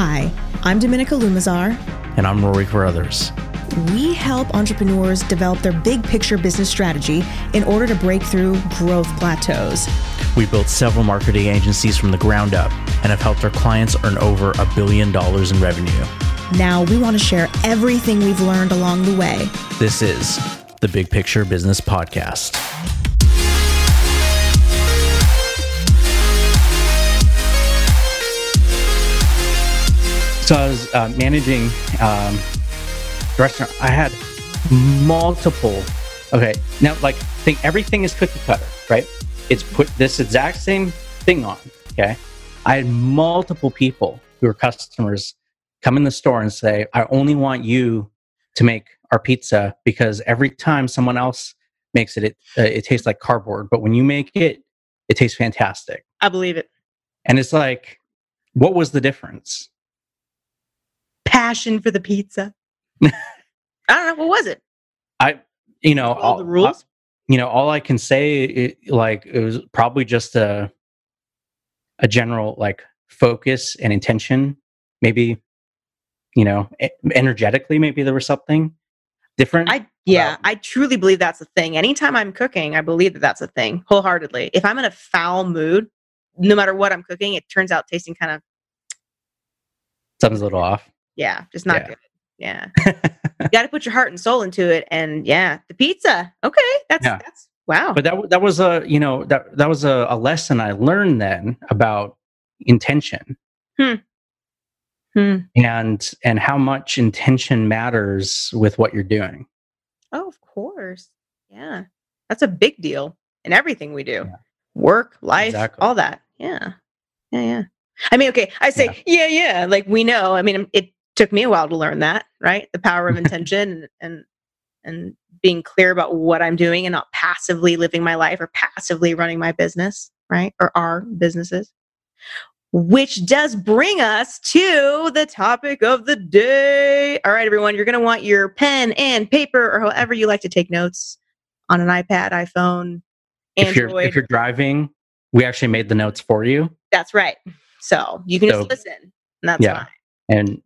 Hi, I'm Dominica Lumazar. And I'm Rory Carruthers. We help entrepreneurs develop their big picture business strategy in order to break through growth plateaus. We built several marketing agencies from the ground up and have helped our clients earn over a billion dollars in revenue. Now we want to share everything we've learned along the way. This is the Big Picture Business Podcast. So I was uh, managing um, the restaurant. I had multiple. Okay, now like think everything is cookie cutter, right? It's put this exact same thing on. Okay, I had multiple people who were customers come in the store and say, "I only want you to make our pizza because every time someone else makes it, it uh, it tastes like cardboard, but when you make it, it tastes fantastic." I believe it. And it's like, what was the difference? Passion for the pizza. I don't know what was it. I, you know, all, all the rules. you know, all I can say, it, like, it was probably just a a general like focus and intention. Maybe, you know, energetically, maybe there was something different. I yeah, I truly believe that's a thing. Anytime I'm cooking, I believe that that's a thing wholeheartedly. If I'm in a foul mood, no matter what I'm cooking, it turns out tasting kind of something's a little off yeah, just not yeah. good. Yeah. you got to put your heart and soul into it. And yeah, the pizza. Okay. That's, yeah. that's, wow. But that, that was a, you know, that, that was a, a lesson I learned then about intention. Hmm. Hmm. And, and how much intention matters with what you're doing. Oh, of course. Yeah. That's a big deal in everything we do. Yeah. Work, life, exactly. all that. Yeah. Yeah. Yeah. I mean, okay, I say, yeah. yeah, yeah, like we know. I mean, it took me a while to learn that, right? The power of intention and, and and being clear about what I'm doing and not passively living my life or passively running my business, right? Or our businesses. Which does bring us to the topic of the day. All right, everyone, you're going to want your pen and paper or however you like to take notes on an iPad, iPhone, Android. If you're, if you're driving, we actually made the notes for you. That's right. So you can so, just listen. And that's yeah. fine. And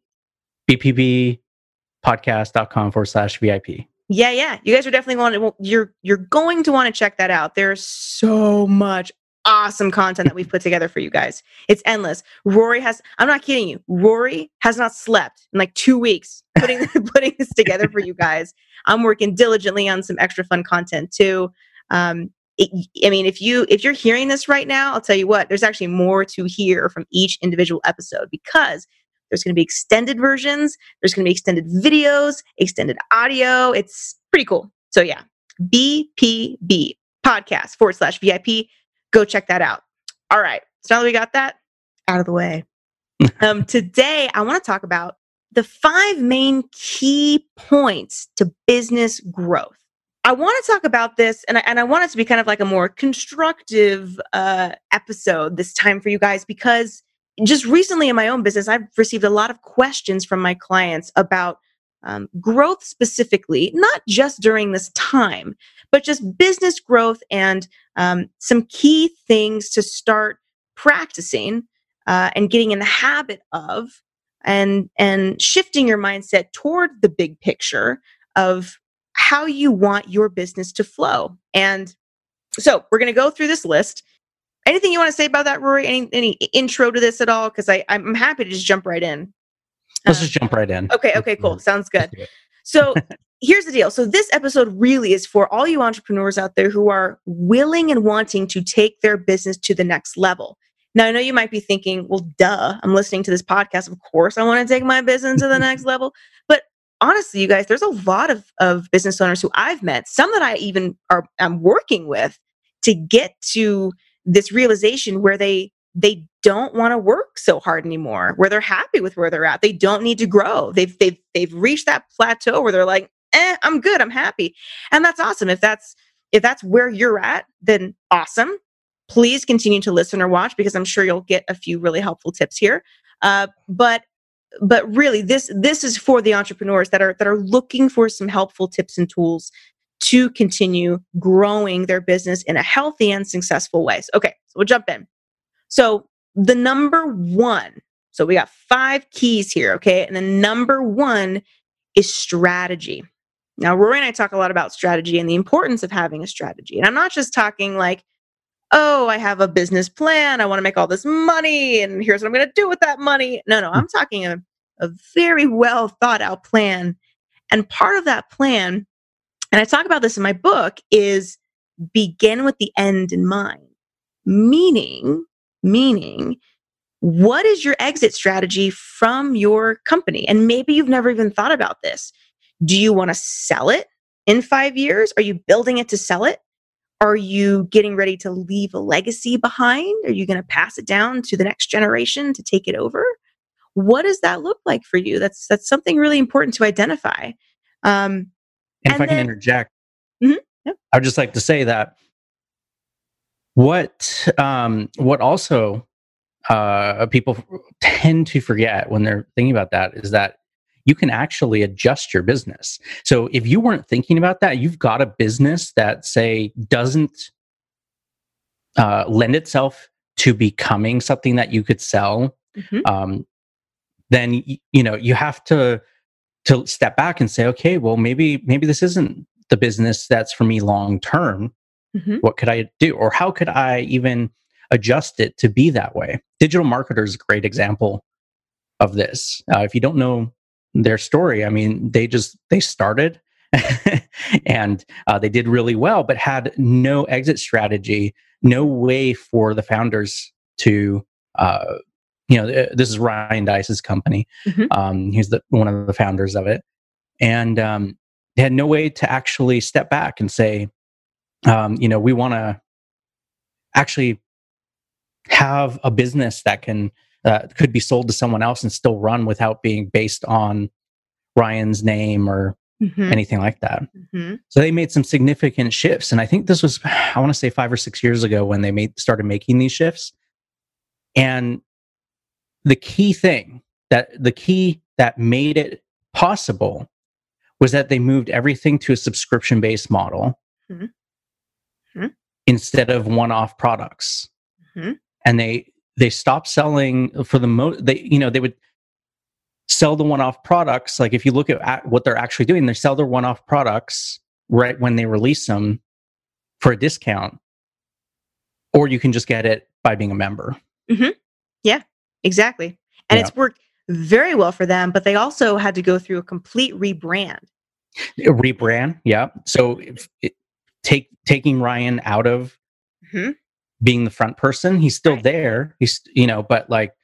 bpbpodcast.com forward slash VIP. Yeah, yeah. You guys are definitely going to you're you're going to want to check that out. There's so much awesome content that we've put together for you guys. It's endless. Rory has I'm not kidding you. Rory has not slept in like 2 weeks putting putting this together for you guys. I'm working diligently on some extra fun content too. Um, it, I mean, if you if you're hearing this right now, I'll tell you what. There's actually more to hear from each individual episode because there's going to be extended versions. There's going to be extended videos, extended audio. It's pretty cool. So yeah, BPB podcast forward slash VIP. Go check that out. All right. So now that we got that out of the way, um, today I want to talk about the five main key points to business growth. I want to talk about this, and I, and I want it to be kind of like a more constructive uh, episode this time for you guys because just recently in my own business, I've received a lot of questions from my clients about um, growth specifically, not just during this time, but just business growth and um, some key things to start practicing uh, and getting in the habit of and and shifting your mindset toward the big picture of how you want your business to flow. And so we're going to go through this list anything you want to say about that, Rory? Any any intro to this at all? Because I I'm happy to just jump right in. Let's uh, just jump right in. Okay. Okay. Cool. Sounds good. So here's the deal. So this episode really is for all you entrepreneurs out there who are willing and wanting to take their business to the next level. Now, I know you might be thinking, well, duh, I'm listening to this podcast. Of course, I want to take my business to the next level. But honestly, you guys, there's a lot of, of business owners who I've met, some that I even are I'm working with to get to this realization where they they don't want to work so hard anymore where they're happy with where they're at they don't need to grow. They've they've they've reached that plateau where they're like eh i'm good i'm happy. And that's awesome. If that's if that's where you're at then awesome. Please continue to listen or watch because i'm sure you'll get a few really helpful tips here. Uh, but but really this this is for the entrepreneurs that are that are looking for some helpful tips and tools to continue growing their business in a healthy and successful way. So, okay, so we'll jump in. So, the number one So we got five keys here, okay? And the number one is strategy. Now, Rory and I talk a lot about strategy and the importance of having a strategy. And I'm not just talking like, oh, I have a business plan. I want to make all this money, and here's what I'm going to do with that money. No, no, I'm talking a, a very well thought out plan. And part of that plan, and I talk about this in my book, is begin with the end in mind. Meaning, meaning, what is your exit strategy from your company? And maybe you've never even thought about this. Do you want to sell it in five years? Are you building it to sell it? Are you getting ready to leave a legacy behind? Are you going to pass it down to the next generation to take it over? What does that look like for you? That's that's something really important to identify. Um, and, if I can interject, mm-hmm, yep. I would just like to say that what um, what also uh, people tend to forget when they're thinking about that is that you can actually adjust your business. So if you weren't thinking about that, you've got a business that say doesn't uh, lend itself to becoming something that you could sell. Mm-hmm. Um, then you know you have to to step back and say, okay, well maybe maybe this isn't the business that's for me long term. Mm-hmm. What could I do, or how could I even adjust it to be that way? Digital marketer is a great example of this. Uh, if you don't know their story. I mean, they just they started and uh, they did really well, but had no exit strategy, no way for the founders to. Uh, you know, this is Ryan Deiss's company. Mm-hmm. Um, he's the one of the founders of it, and um, they had no way to actually step back and say, um, you know, we want to actually have a business that can uh, could be sold to someone else and still run without being based on Ryan's name or mm-hmm. anything like that. Mm-hmm. So they made some significant shifts, and I think this was I want to say five or six years ago when they made started making these shifts. And the key thing that the key that made it possible was that they moved everything to a subscription based model mm-hmm. mm-hmm. instead of one off products. Mm-hmm. And they they stopped selling for the most they you know they would sell the one-off products like if you look at what they're actually doing they sell their one-off products right when they release them for a discount or you can just get it by being a member mm-hmm. yeah exactly and yeah. it's worked very well for them but they also had to go through a complete rebrand a rebrand yeah so it, take taking ryan out of mm-hmm being the front person. He's still right. there. He's you know, but like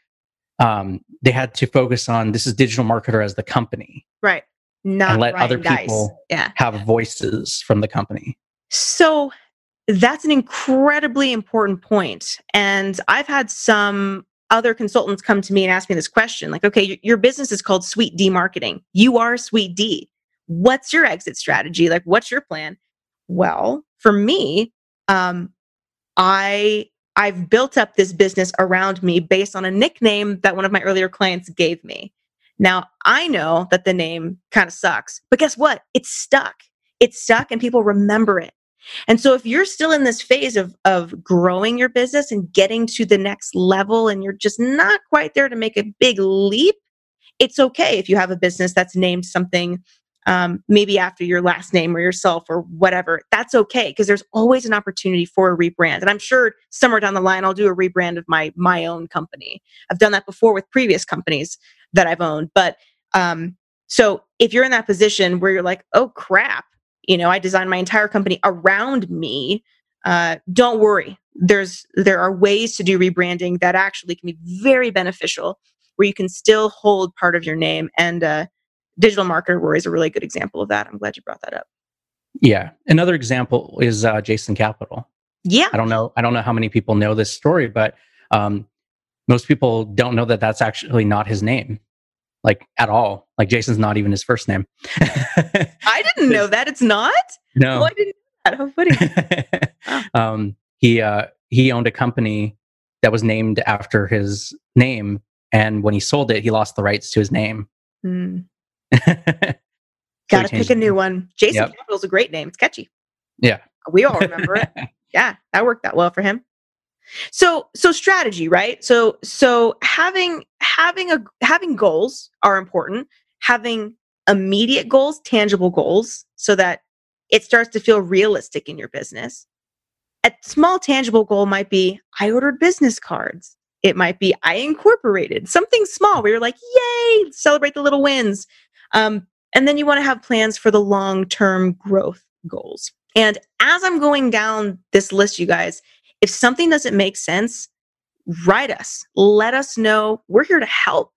um they had to focus on this is digital marketer as the company. Right. Not and let Ryan other people yeah. have voices from the company. So that's an incredibly important point. And I've had some other consultants come to me and ask me this question like, okay, your business is called Sweet D Marketing. You are Sweet D. What's your exit strategy? Like, what's your plan? Well, for me, um, I I've built up this business around me based on a nickname that one of my earlier clients gave me. Now, I know that the name kind of sucks, but guess what? It's stuck. It's stuck and people remember it. And so if you're still in this phase of of growing your business and getting to the next level and you're just not quite there to make a big leap, it's okay if you have a business that's named something um, maybe after your last name or yourself or whatever. That's okay because there's always an opportunity for a rebrand. And I'm sure somewhere down the line I'll do a rebrand of my my own company. I've done that before with previous companies that I've owned. But um, so if you're in that position where you're like, oh crap, you know, I designed my entire company around me. Uh, don't worry. There's there are ways to do rebranding that actually can be very beneficial, where you can still hold part of your name and uh, digital marketer Rory is a really good example of that. I'm glad you brought that up. Yeah. Another example is uh, Jason Capital. Yeah. I don't know. I don't know how many people know this story, but um, most people don't know that that's actually not his name, like at all. Like Jason's not even his first name. I didn't know that. It's not. No, oh, I didn't know that. How funny. um, he uh, he owned a company that was named after his name, and when he sold it, he lost the rights to his name. Mm. Got to pick a new one. Jason yep. Capital's a great name. It's catchy. Yeah. We all remember it. Yeah, that worked out well for him. So so strategy, right? So so having having a having goals are important. Having immediate goals, tangible goals, so that it starts to feel realistic in your business. A small tangible goal might be I ordered business cards. It might be I incorporated something small where you're like, yay, celebrate the little wins. Um, and then you want to have plans for the long term growth goals. And as I'm going down this list, you guys, if something doesn't make sense, write us. Let us know. We're here to help.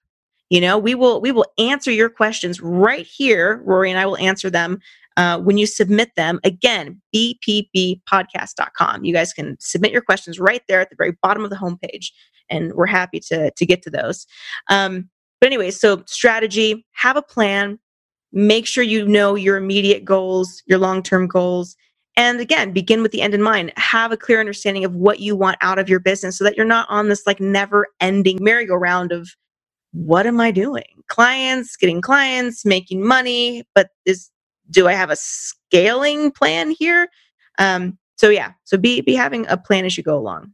You know, we will we will answer your questions right here. Rory and I will answer them uh, when you submit them. Again, bpbpodcast.com. You guys can submit your questions right there at the very bottom of the homepage, and we're happy to to get to those. Um, but anyway, so strategy, have a plan, make sure you know your immediate goals, your long term goals. And again, begin with the end in mind. Have a clear understanding of what you want out of your business so that you're not on this like never ending merry-go-round of what am I doing? Clients, getting clients, making money, but is do I have a scaling plan here? Um, so yeah, so be be having a plan as you go along.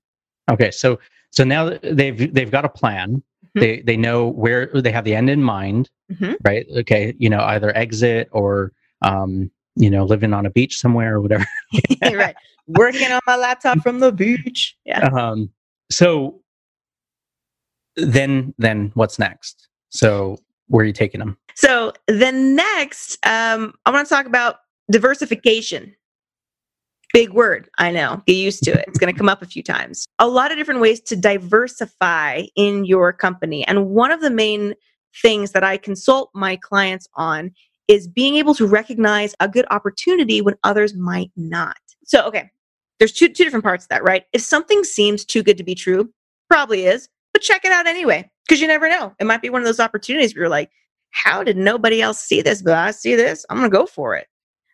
Okay, so so now they've they've got a plan. Mm-hmm. They they know where they have the end in mind, mm-hmm. right? Okay, you know either exit or um, you know living on a beach somewhere or whatever. right, working on my laptop from the beach. Yeah. Um, so then then what's next? So where are you taking them? So the next, um, I want to talk about diversification. Big word, I know. Get used to it. It's going to come up a few times. A lot of different ways to diversify in your company. And one of the main things that I consult my clients on is being able to recognize a good opportunity when others might not. So, okay, there's two, two different parts of that, right? If something seems too good to be true, probably is, but check it out anyway, because you never know. It might be one of those opportunities where you're like, how did nobody else see this? But I see this. I'm going to go for it.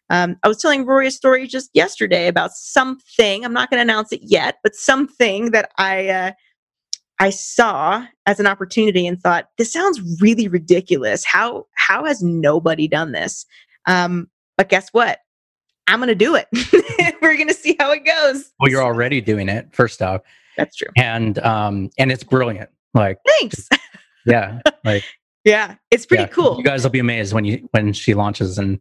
Um, I was telling Rory a story just yesterday about something. I'm not going to announce it yet, but something that I uh, I saw as an opportunity and thought this sounds really ridiculous. How how has nobody done this? Um, but guess what? I'm going to do it. We're going to see how it goes. Well, you're already doing it. First off, that's true, and um, and it's brilliant. Like thanks. yeah, like yeah, it's pretty yeah, cool. You guys will be amazed when you when she launches and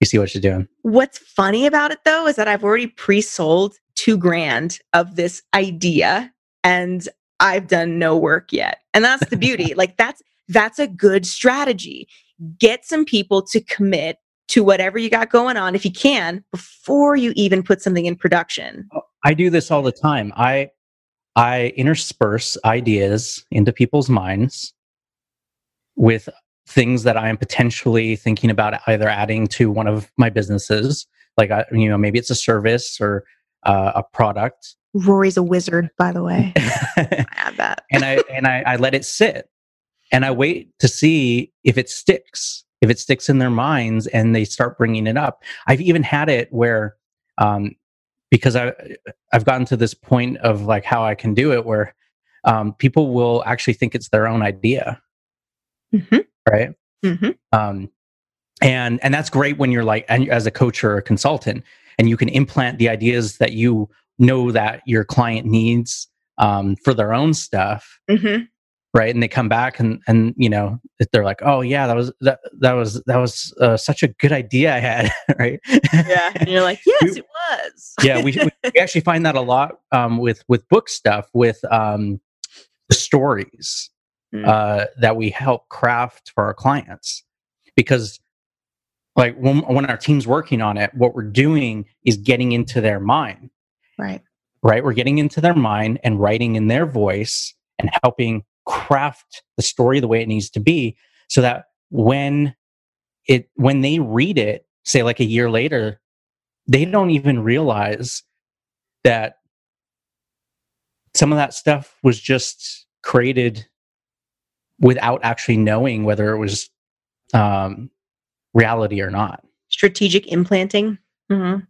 you see what she's doing. What's funny about it though is that I've already pre-sold two grand of this idea and I've done no work yet. And that's the beauty. like that's that's a good strategy. Get some people to commit to whatever you got going on if you can before you even put something in production. I do this all the time. I I intersperse ideas into people's minds with things that I am potentially thinking about either adding to one of my businesses, like I, you know maybe it's a service or uh, a product. Rory's a wizard, by the way. I add that, and I and I, I let it sit, and I wait to see if it sticks, if it sticks in their minds, and they start bringing it up. I've even had it where, um, because I I've gotten to this point of like how I can do it, where um, people will actually think it's their own idea mm-hmm. right? Mm-hmm. Um, and and that's great when you're like and as a coach or a consultant, and you can implant the ideas that you know that your client needs um, for their own stuff. Mm-hmm. Right, and they come back and and you know they're like, oh yeah, that was that that was that was uh, such a good idea I had, right? Yeah, and you're like, yes, it was. yeah, we, we actually find that a lot um, with with book stuff with um, the stories mm. uh, that we help craft for our clients because like when, when our team's working on it what we're doing is getting into their mind right right we're getting into their mind and writing in their voice and helping craft the story the way it needs to be so that when it when they read it say like a year later they don't even realize that some of that stuff was just created without actually knowing whether it was um, reality or not. Strategic implanting. Mm-hmm.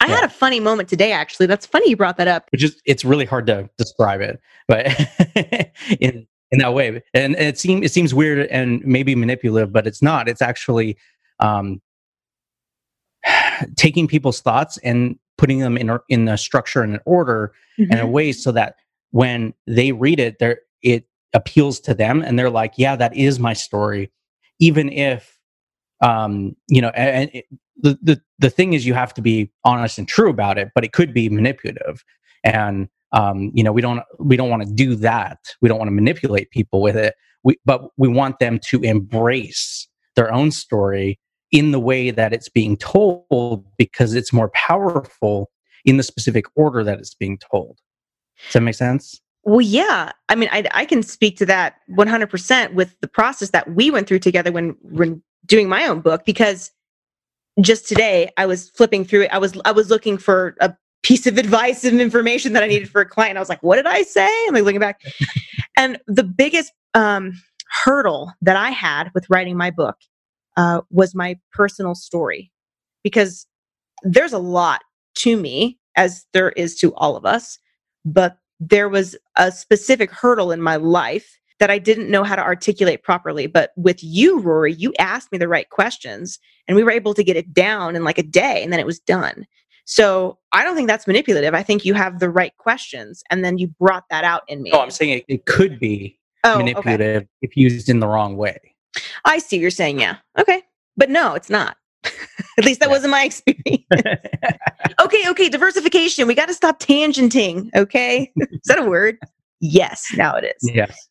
I yeah. had a funny moment today, actually. That's funny you brought that up. Which is, it's really hard to describe it, but in in that way, and, it seems it seems weird and maybe manipulative, but it's not. It's actually um, taking people's thoughts and putting them in in a structure and an order mm-hmm. and a way so that when they read it, there it appeals to them and they're like, yeah, that is my story. Even if, um, you know, and, it, the, the, the thing is you have to be honest and true about it, but it could be manipulative. And, um, you know, we don't, we don't want to do that. We don't want to manipulate people with it. We, but we want them to embrace their own story in the way that it's being told because it's more powerful in the specific order that it's being told. Does that make sense? Well, yeah. I mean, I, I can speak to that 100% with the process that we went through together when, when doing my own book, because just today I was flipping through it. I was, I was looking for a piece of advice and information that I needed for a client. I was like, what did I say? I'm like looking back. and the biggest um, hurdle that I had with writing my book uh, was my personal story because there's a lot to me as there is to all of us but there was a specific hurdle in my life that I didn't know how to articulate properly. But with you, Rory, you asked me the right questions and we were able to get it down in like a day and then it was done. So I don't think that's manipulative. I think you have the right questions and then you brought that out in me. Oh, I'm saying it, it could be oh, manipulative okay. if used in the wrong way. I see you're saying, yeah. Okay. But no, it's not. At least that yeah. wasn't my experience. okay, okay, diversification. We got to stop tangenting. Okay, is that a word? Yes, now it is. Yes.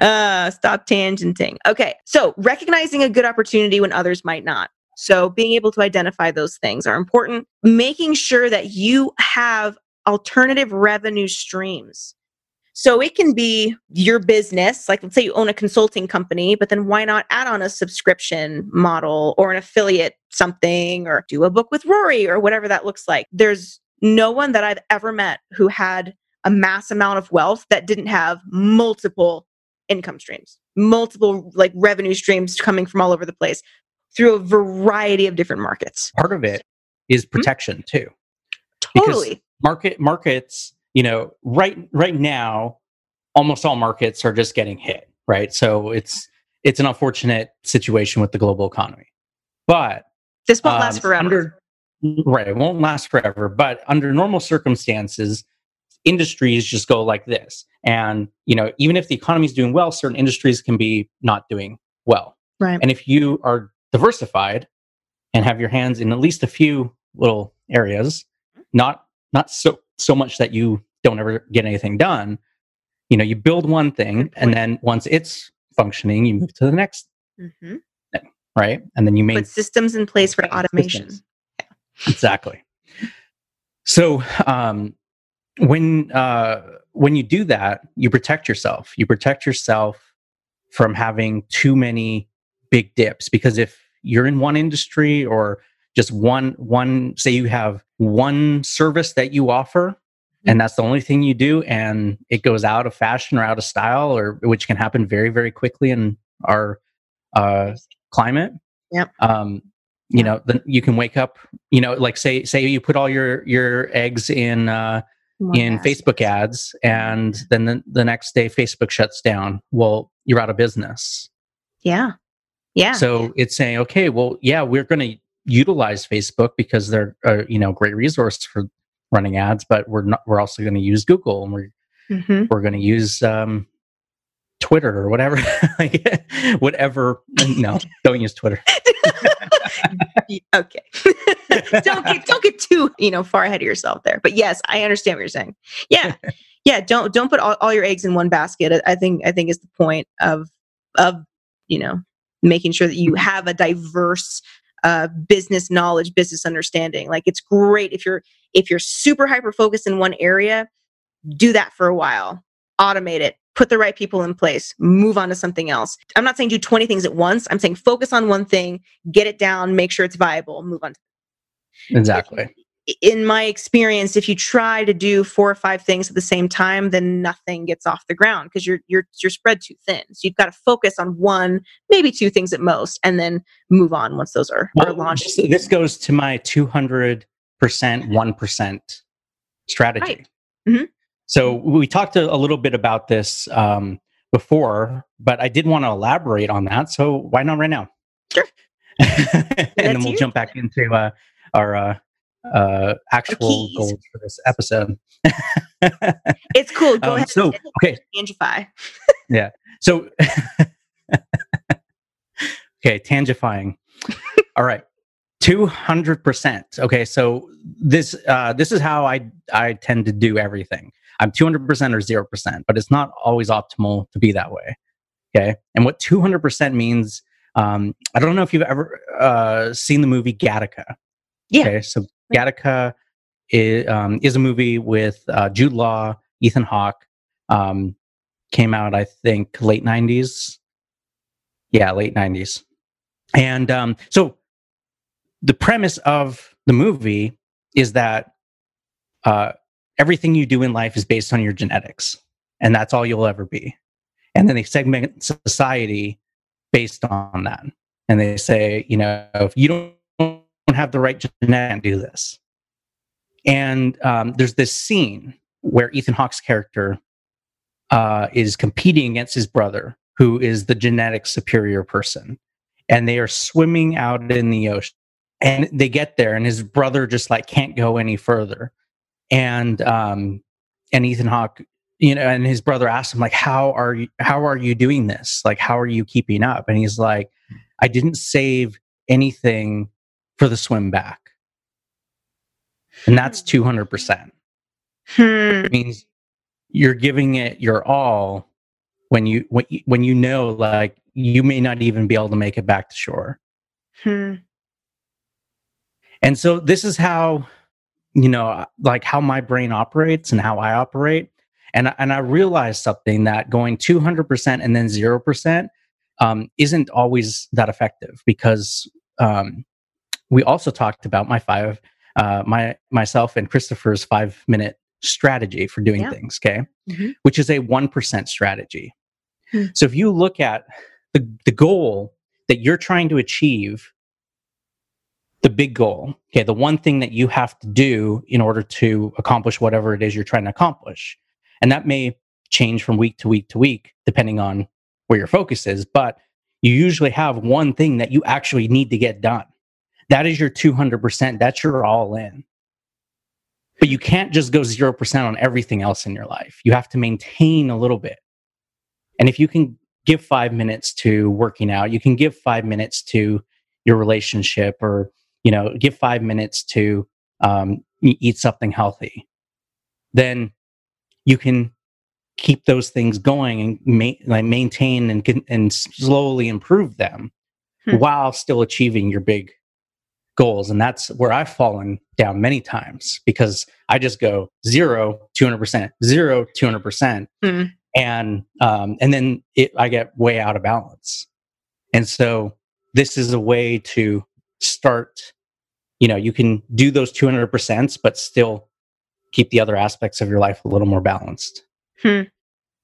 Uh, stop tangenting. Okay, so recognizing a good opportunity when others might not. So being able to identify those things are important. Making sure that you have alternative revenue streams. So it can be your business, like let's say you own a consulting company, but then why not add on a subscription model or an affiliate something or do a book with Rory or whatever that looks like. There's no one that I've ever met who had a mass amount of wealth that didn't have multiple income streams, multiple like revenue streams coming from all over the place through a variety of different markets. Part of it is hmm? protection mm-hmm. too. Totally. Because market markets you know, right right now, almost all markets are just getting hit, right? So it's it's an unfortunate situation with the global economy. But this won't um, last forever. Under, right, it won't last forever. But under normal circumstances, industries just go like this. And you know, even if the economy is doing well, certain industries can be not doing well. Right. And if you are diversified and have your hands in at least a few little areas, not not so so much that you don't ever get anything done. You know, you build one thing, and then once it's functioning, you move to the next mm-hmm. thing, right? And then you make systems in place for automation. Yeah. Exactly. So um, when uh, when you do that, you protect yourself. You protect yourself from having too many big dips because if you're in one industry or just one one say you have one service that you offer and that's the only thing you do and it goes out of fashion or out of style or which can happen very very quickly in our uh, climate yep. um, you know then you can wake up you know like say say you put all your your eggs in uh, in facebook ads and then the, the next day facebook shuts down. Well you're out of business. Yeah yeah so it's saying okay well yeah we're going to utilize facebook because they're a you know great resource for running ads, but we're not. We're also going to use Google, and we're mm-hmm. we're going to use um, Twitter or whatever, whatever. No, don't use Twitter. okay, don't get don't get too you know far ahead of yourself there. But yes, I understand what you're saying. Yeah, yeah. Don't don't put all, all your eggs in one basket. I think I think is the point of of you know making sure that you have a diverse uh, business knowledge, business understanding. Like it's great if you're if you're super hyper focused in one area, do that for a while, automate it, put the right people in place, move on to something else. I'm not saying do 20 things at once. I'm saying focus on one thing, get it down, make sure it's viable, move on. exactly. In my experience, if you try to do four or five things at the same time, then nothing gets off the ground because you're you're you're spread too thin. So you've got to focus on one, maybe two things at most, and then move on once those are, well, are launched. This goes to my 200 percent, one percent strategy. Right. Mm-hmm. So we talked a, a, little bit about this um, before, but I did want to elaborate on that. So why not right now? Sure. and then we'll jump back into uh, our uh, uh, actual goals for this episode. It's cool. Go Um, ahead. so okay, Tangify. Yeah. So okay, tangifying. All right. 200%. Okay, so this uh this is how I I tend to do everything. I'm 200% or 0%, but it's not always optimal to be that way. Okay? And what 200% means um I don't know if you've ever uh seen the movie Gattaca. Yeah. Okay, so Gattaca is, um, is a movie with uh, Jude Law, Ethan Hawke. Um, came out, I think, late '90s. Yeah, late '90s. And um, so, the premise of the movie is that uh, everything you do in life is based on your genetics, and that's all you'll ever be. And then they segment society based on that, and they say, you know, if you don't don't have the right genetic do this. And um, there's this scene where Ethan Hawke's character uh, is competing against his brother, who is the genetic superior person, and they are swimming out in the ocean. And they get there, and his brother just like can't go any further. And um, and Ethan Hawke, you know, and his brother asks him like, "How are you? How are you doing this? Like, how are you keeping up?" And he's like, "I didn't save anything for the swim back. And that's 200%. Hmm. It means you're giving it your all when you when you, when you know like you may not even be able to make it back to shore. Hmm. And so this is how you know like how my brain operates and how I operate. And I- and I realized something that going 200% and then 0% um, isn't always that effective because um, we also talked about my five uh, my myself and Christopher's five minute strategy for doing Yeah. things. Okay, Mhm. which is a one percent strategy. Hmm. So if you look at the the goal that you're trying to achieve, the big goal, okay, the one thing that you have to do in order to accomplish whatever it is you're trying to accomplish, and that may change from week to week to week depending on where your focus is, but you usually have one thing that you actually need to get done. That is your 200%. That's your all in. But you can't just go 0% on everything else in your life. You have to maintain a little bit. And if you can give five minutes to working out, you can give five minutes to your relationship or, you know, give five minutes to um, eat something healthy, then you can keep those things going and ma- like maintain and, and slowly improve them Hmm. while still achieving your big goals and that's where i've fallen down many times because i just go zero 200% zero 200% Hmm. and um, and then it, i get way out of balance and so this is a way to start you know you can do those 200% but still keep the other aspects of your life a little more balanced Hmm.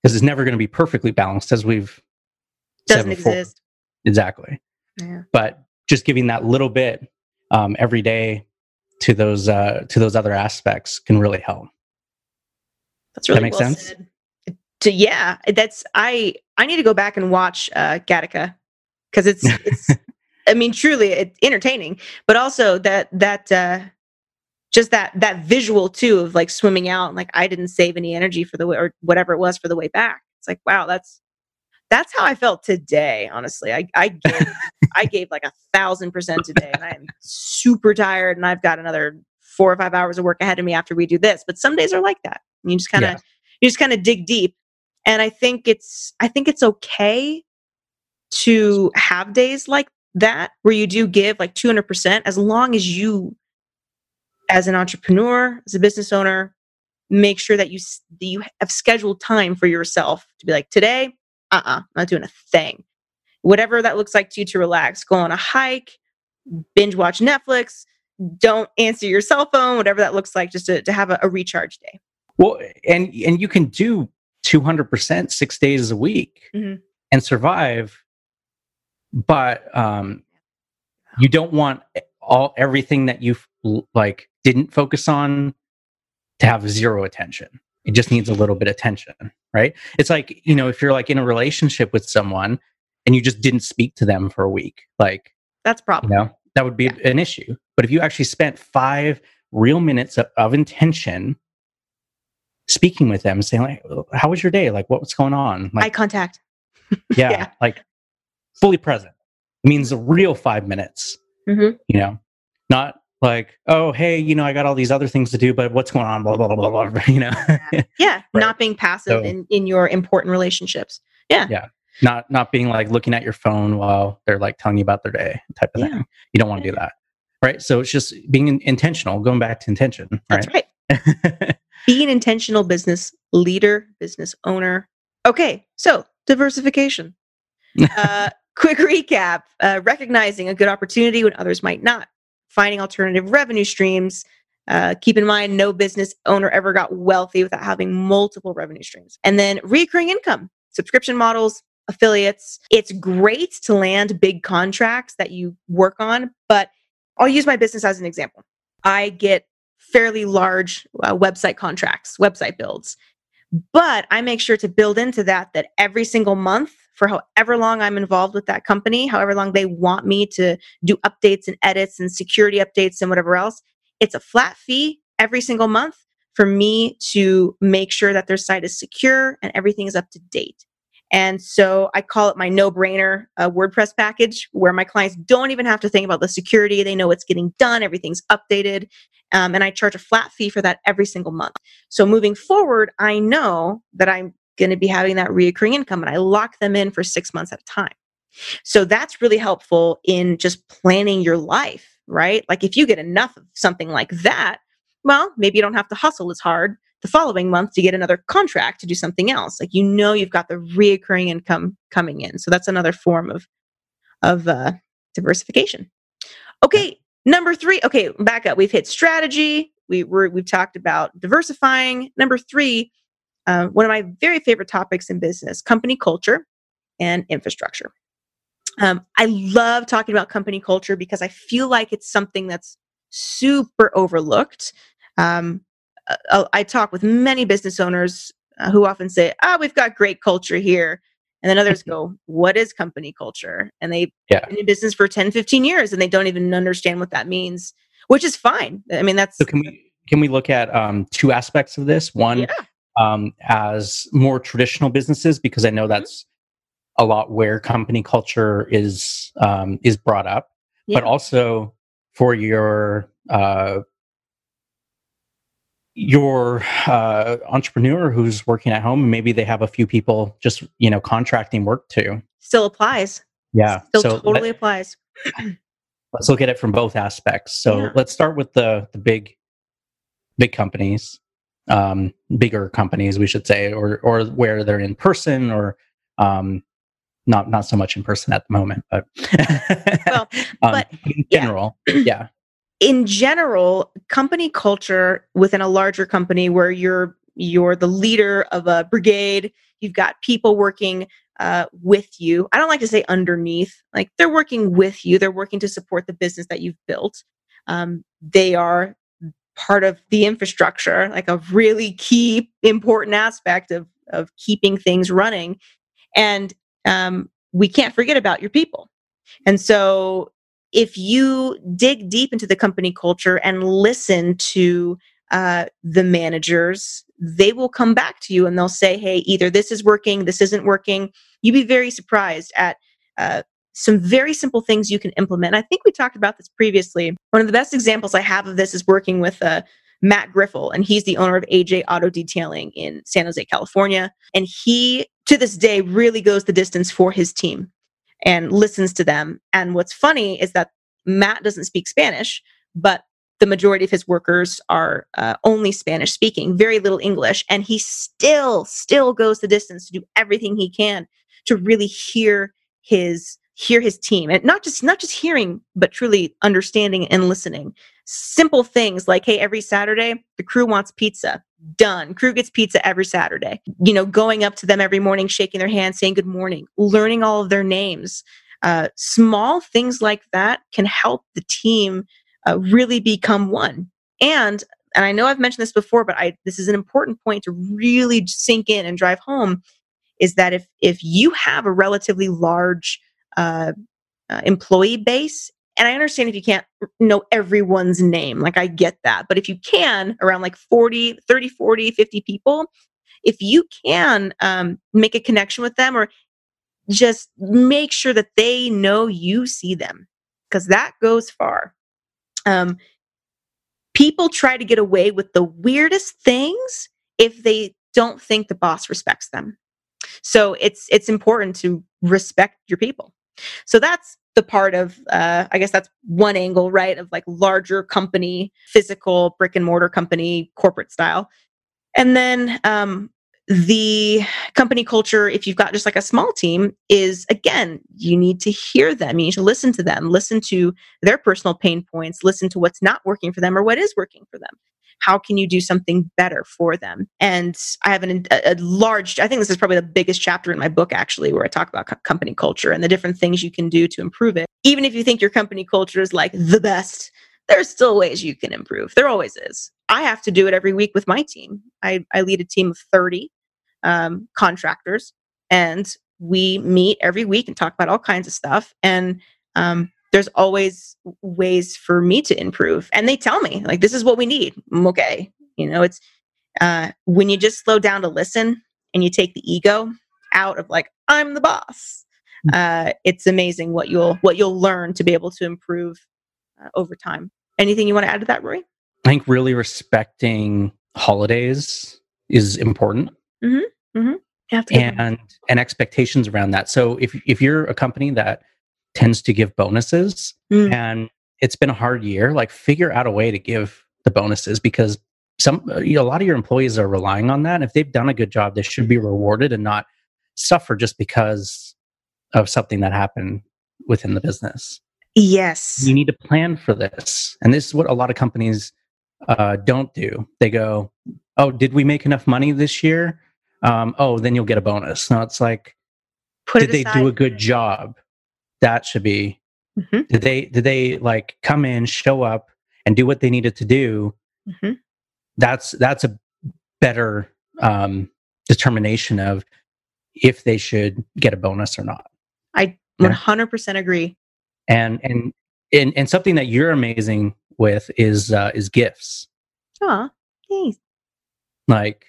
because it's never going to be perfectly balanced as we've Doesn't before. exist. exactly Yeah. but just giving that little bit um, every day to those uh, to those other aspects can really help. That's really make well sense? said. To, yeah, that's I. I need to go back and watch uh, Gattaca because it's it's. I mean, truly, it's entertaining, but also that that uh, just that that visual too of like swimming out and like I didn't save any energy for the way or whatever it was for the way back. It's like wow, that's that's how I felt today. Honestly, I I gave, I gave like a thousand percent today, and I am super tired, and I've got another four or five hours of work ahead of me after we do this. But some days are like that. You just kind of Yeah. you just kind of dig deep, and I think it's I think it's okay to have days like that where you do give like 200% as long as you as an entrepreneur as a business owner make sure that you that you have scheduled time for yourself to be like today uh-uh not doing a thing whatever that looks like to you to relax go on a hike binge watch netflix don't answer your cell phone whatever that looks like just to, to have a, a recharge day Well, and and you can do two hundred percent six days a week Mhm. and survive, but um, you don't want all everything that you like didn't focus on to have zero attention. It just needs a little bit of attention, right? It's like you know if you're like in a relationship with someone and you just didn't speak to them for a week, like that's a you problem know that would be an issue but if you actually spent five real minutes of, of intention speaking with them saying like how was your day like what was going on Eye contact. yeah, yeah. like fully present means a real five minutes Mhm. you know not like oh hey you know i got all these other things to do but what's going on blah blah blah blah, blah you know Yeah. Not being passive So- in, in your important relationships. Yeah. Yeah. Not not being like looking at your phone while they're like telling you about their day type of Yeah. thing you don't want to do that right so it's just being intentional going back to intention That's right right. Be an intentional business leader, business owner. Okay. So diversification. uh, quick recap uh, recognizing a good opportunity when others might not, finding alternative revenue streams. Uh, keep in mind, no business owner ever got wealthy without having multiple revenue streams. And then recurring income, subscription models, affiliates. It's great to land big contracts that you work on, but I'll use my business as an example. I get fairly large uh, website contracts, website builds. But I make sure to build into that that every single month, for however long I'm involved with that company, however long they want me to do updates and edits and security updates and whatever else, it's a flat fee every single month for me to make sure that their site is secure and everything is up to date. And so I call it my no brainer uh, WordPress package where my clients don't even have to think about the security. They know it's getting done, everything's updated. Um, and I charge a flat fee for that every single month. So moving forward, I know that I'm going to be having that reoccurring income and I lock them in for six months at a time. So that's really helpful in just planning your life, right? Like if you get enough of something like that, well, maybe you don't have to hustle as hard the following month to get another contract to do something else. Like you know you've got the reoccurring income coming in. So that's another form of of uh, diversification. Okay, number three. Okay, back up. We've hit strategy. We were we've talked about diversifying. Number three, uh, one of my very favorite topics in business: company culture and infrastructure. Um, I love talking about company culture because I feel like it's something that's super overlooked. Um, uh, I talk with many business owners uh, who often say, "Ah, we've got great culture here," and then others go, "What is company culture?" And they've Yeah. been in business for 10, 15 years, and they don't even understand what that means, which is fine. I mean, that's so can we can we look at um, two aspects of this one yeah, um, as more traditional businesses because i know that's a lot where company culture is um, is brought up yeah. but also for your uh, your uh, entrepreneur who's working at home and maybe they have a few people just you know contracting work to still applies. yeah still so totally applies. let's look at it from both aspects so Yeah. let's start with the the big big companies um bigger companies we should say or or where they're in person or um not not so much in person at the moment but Well, um, but- in yeah. general yeah in general, company culture within a larger company where you're you're the leader of a brigade, you've got people working uh, with you. I don't like to say underneath; like they're working with you. They're working to support the business that you've built. Um, they are part of the infrastructure, like a really key, important aspect of of keeping things running. And um, we can't forget about your people. And so if you dig deep into the company culture and listen to uh, the managers, they will come back to you and they'll say, hey, either this is working, this isn't working. You'd be very surprised at uh, some very simple things you can implement. I think we talked about this previously. One of the best examples I have of this is working with uh, Matt Griffel, and he's the owner of AJ Auto Detailing in San Jose, California. And he, to this day, really goes the distance for his team and listens to them. And what's funny is that Matt doesn't speak Spanish, but the majority of his workers are uh, only Spanish speaking, very little English. And he still, still goes the distance to do everything he can to really hear his hear his team and not just not just hearing but truly understanding and listening. Simple things like hey every saturday the crew wants pizza. Done. Crew gets pizza every saturday. You know going up to them every morning shaking their hand saying good morning learning all of their names. Uh, small things like that can help the team uh, really become one. And and i know i've mentioned this before but i this is an important point to really sink in and drive home is that if if you have a relatively large uh, uh, employee base and I understand if you can't know everyone's name, like I get that. But if you can, around like 40, 30, 40, 50 people, if you can um, make a connection with them or just make sure that they know you see them, because that goes far. Um, people try to get away with the weirdest things if they don't think the boss respects them. So it's it's important to respect your people. So that's the part of uh, i guess that's one angle right of like larger company physical brick and mortar company corporate style. And then um, the company culture if you've got just like a small team is again you need to hear them. You need to listen to them listen to their personal pain points listen to what's not working for them or what is working for them how can you do something better for them? And i have an, a, a large i think this is probably the biggest chapter in my book actually where i talk about co- company culture and the different things you can do to improve it. Even if you think your company culture is like the best there's still ways you can improve. There always is. I have to do it every week with my team. I, I lead a team of 30 um, contractors and we meet every week and talk about all kinds of stuff. And um, there's always ways for me to improve and they tell me like this is what we need I'm okay you know it's uh, when you just slow down to listen and you take the ego out of like i'm the boss mm. uh, it's amazing what you'll what you'll learn to be able to improve uh, over time anything you want to add to that rory i think really respecting holidays is important mm-hmm. Mm-hmm. and and expectations around that so if if you're a company that tends to give bonuses mm. and it's been a hard year. Like figure out a way to give the bonuses because some uh, you know, a lot of your employees are relying on that and if they've done a good job they should be rewarded and not suffer just because of something that happened within the business. Yes. You need to plan for this and this is what a lot of companies uh, don't do. They go oh did we make enough money this year? Um, oh then you'll get a bonus. No it's like Put did they do a good job that should be. Mm-hmm. did they did they like come in show up and do what they needed to do? Mm-hmm. that's that's a better um determination of if they should get a bonus or not. I 100% agree. And and and, and something that you're amazing with is uh is gifts. Oh thanks. Like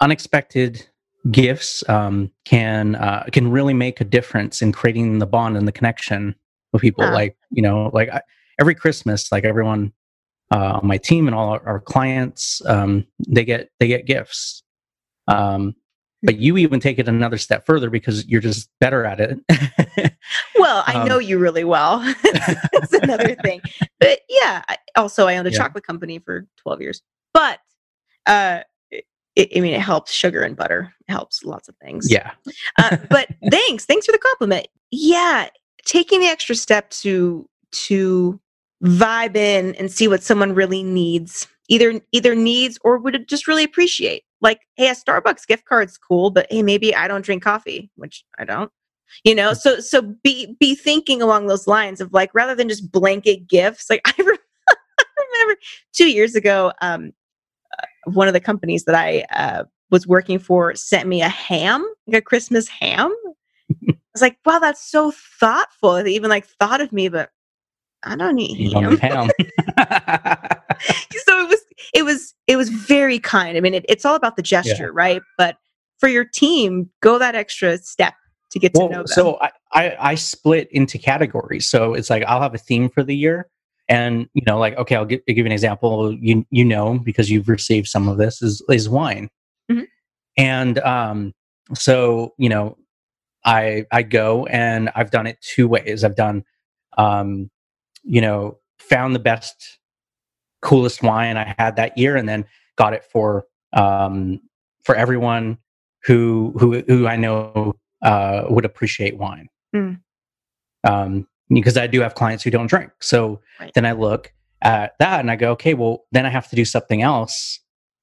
unexpected gifts um, can uh, can really make a difference in creating the bond and the connection with people. Yeah. Like you know, like I, every Christmas, like everyone uh, on my team and all our, our clients, um, they get they get gifts. Um, but you even take it another step further because you're just better at it. well, I know um, you really well. That's another thing. But yeah, also I owned a yeah. chocolate company for 12 years. But uh, it, I mean, it helps sugar and butter. It helps lots of things. Yeah. uh, but thanks, thanks for the compliment. Yeah, taking the extra step to to vibe in and see what someone really needs, either either needs or would just really appreciate. Like, hey, a Starbucks gift card's cool, but hey, maybe I don't drink coffee, which I don't. You know, so so be be thinking along those lines of like rather than just blanket gifts. Like I, re- I remember two years ago, um, one of the companies that I uh, was working for sent me a ham, like a Christmas ham. I was like, wow, that's so thoughtful. They even like thought of me, but I don't need you ham. Don't ham. so it was it was it was very kind. I mean, it, it's all about the gesture, yeah. right? But for your team, go that extra step to get well, to know them. So I, I, I split into categories. So it's like I'll have a theme for the year, and you know like okay i'll give, I'll give you an example you you know because you've received some of this is is wine mm-hmm. and um so you know i i go and i've done it two ways i've done um you know found the best coolest wine i had that year and then got it for um for everyone who who who i know uh would appreciate wine mm. um because I do have clients who don't drink. So right. then I look at that and I go, okay, well, then I have to do something else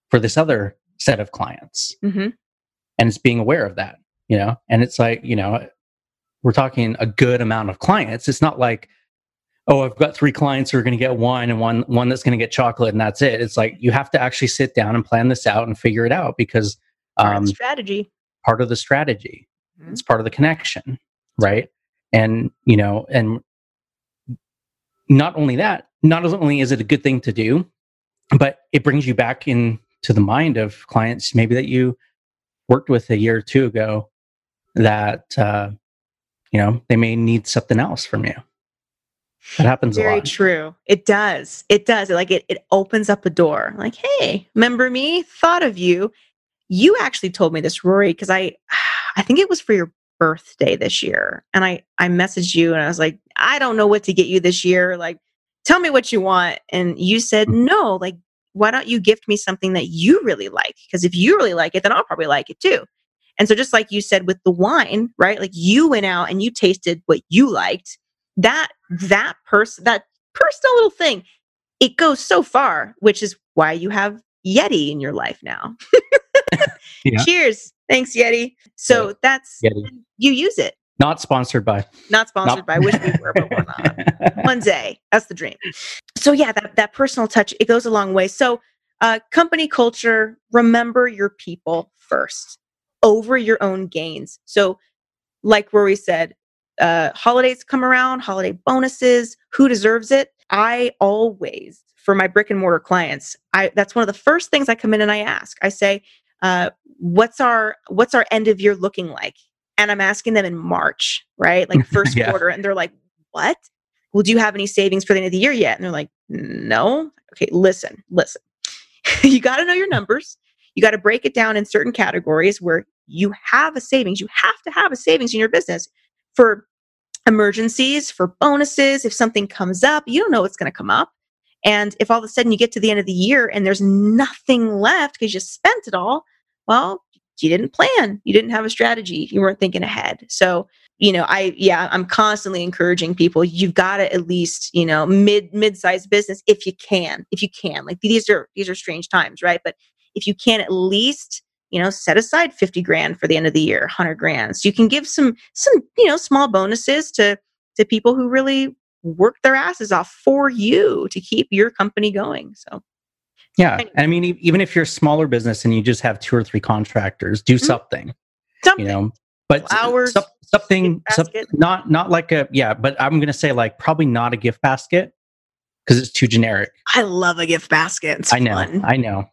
for this other set of clients. Mm-hmm. And it's being aware of that, you know? And it's like, you know, we're talking a good amount of clients. It's not like, oh, I've got three clients who are going to get wine and one one that's going to get chocolate, and that's it. It's like you have to actually sit down and plan this out and figure it out because um, strategy. Part of the strategy. Mm-hmm. It's part of the connection, right? And you know and not only that, not only is it a good thing to do, but it brings you back into the mind of clients maybe that you worked with a year or two ago that uh, you know they may need something else from you. That happens Very a lot. true. It does. It does. Like it, it opens up a door. Like, hey, remember me? Thought of you. You actually told me this, Rory, because I I think it was for your birthday this year. And I I messaged you and I was like, I don't know what to get you this year. Like, tell me what you want. And you said, Mm. no, like, why don't you gift me something that you really like? Because if you really like it, then I'll probably like it too. And so just like you said with the wine, right? Like you went out and you tasted what you liked. That that person that personal little thing, it goes so far, which is why you have Yeti in your life now. Yeah. Cheers. Thanks, Yeti. So that's Yeti. you use it. Not sponsored by. Not sponsored Not- by. I wish we were, but we're not. One day. That's the dream. So yeah, that, that personal touch, it goes a long way. So uh, company culture, remember your people first over your own gains. So like Rory said, uh, holidays come around, holiday bonuses, who deserves it? I always, for my brick and mortar clients, I that's one of the first things I come in and I ask. I say, uh, what's our what's our end of year looking like? And I'm asking them in March, right? Like first Yeah. quarter. And they're like, what? Well, do you have any savings for the end of the year yet? And they're like, no. Okay, listen, listen. you got to know your numbers. You got to break it down in certain categories where you have a savings. You have to have a savings in your business for emergencies, for bonuses. If something comes up, you don't know what's going to come up. And if all of a sudden you get to the end of the year and there's nothing left because you spent it all, well, you didn't plan. You didn't have a strategy. You weren't thinking ahead. So, you know, I yeah, I'm constantly encouraging people. You've got to at least, you know, mid mid-sized business if you can. If you can. Like these are these are strange times, right? But if you can at least you know set aside 50 grand for the end of the year 100 grand so you can give some some you know small bonuses to to people who really work their asses off for you to keep your company going so Yeah. Anyway. I mean, even if you're a smaller business and you just have two or three contractors, do Mhm. something, something you know, but Flowers, some- something, gift some- basket. not, not like a, yeah, but I'm going to say like probably not a gift basket because it's too generic. i love a gift basket it's I know, fun. I know.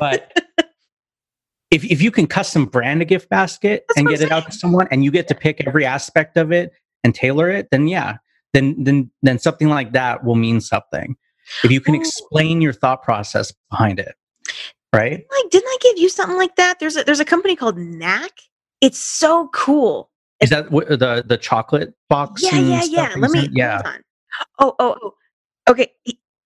But if, if you can custom brand a gift basket That's and get it out to someone and you get to pick every aspect of it and tailor it, then yeah, then, then, then something like that will mean something. If you can Oh. explain your thought process behind it, right? like didn't i give you something like that there's a there's a company called knack it's so cool Is that what, the the chocolate box? yeah yeah yeah let me? Yeah. hold on. oh oh oh okay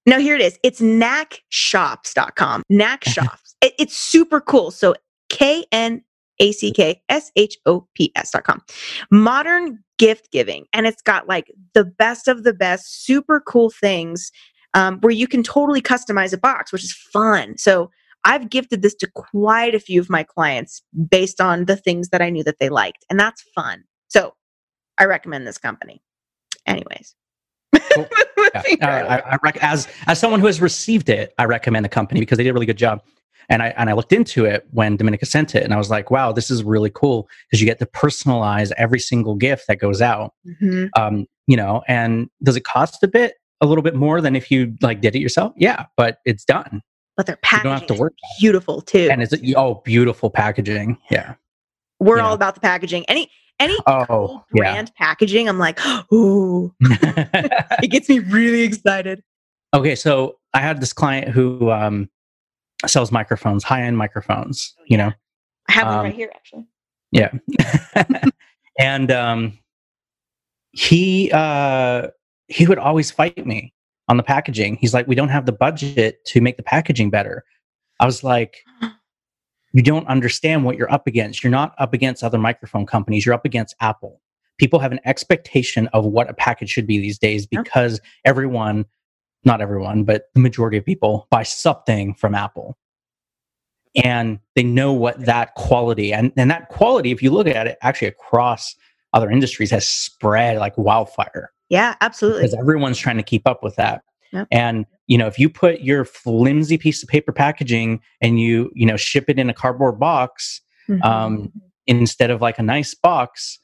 no here it is it's knackshops.com knack shops it, it's super cool so k-n-a-c-k-s-h-o-p-s dot com modern gift giving and it's got like the best of the best super cool things um, where you can totally customize a box which is fun so i've gifted this to quite a few of my clients based on the things that i knew that they liked and that's fun so i recommend this company anyways Cool. Yeah. Uh, I, I rec- as as someone who has received it, I recommend the company because they did a really good job. And I and I looked into it when Dominica sent it, and I was like, "Wow, this is really cool because you get to personalize every single gift that goes out." Mhm. Um, you know, and does it cost a bit, a little bit more than if you like did it yourself? Yeah, but it's done, but their you packaging don't have to work. beautiful too And it's oh, beautiful packaging. Yeah. we're you all about the packaging any any Oh, cool yeah. brand packaging i'm like ooh it gets me really excited Okay, so I had this client who um, sells microphones, high end microphones. You know, i have one Um, right here actually yeah, and um, he uh, he would always fight me on the packaging. He's like, "We don't have the budget to make the packaging better." I was like, "You don't understand what you're up against. You're not up against other microphone companies. You're up against Apple." People have an expectation of what a package should be these days because everyone not everyone, but the majority of people buy something from Apple. And they know what that quality and, and that quality, if you look at it actually across other industries, has spread like wildfire yeah absolutely because everyone's trying to keep up with that. Yep. And you know, if you put your flimsy piece of paper packaging and you, you know, ship it in a cardboard box Mhm. um, instead of like a nice box,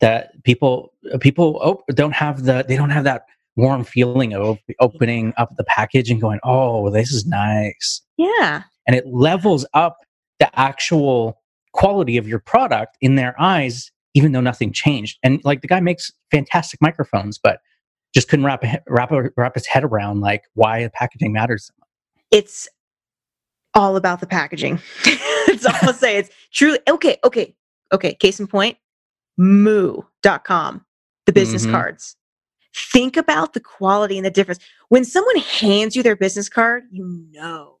that people people oh, don't have the they don't have that warm feeling of op- opening up the package and going, "Oh, this is nice," Yeah. and it levels up the actual quality of your product in their eyes, even though nothing changed. And like the guy makes fantastic microphones, but just couldn't wrap a, wrap a, wrap his head around like why the packaging matters. so much. It's all about the packaging. That's all I'll say. It's truly okay. Okay. Okay. Case in point, moo.com, the business Mhm. cards. Think about the quality and the difference. When someone hands you their business card, you know,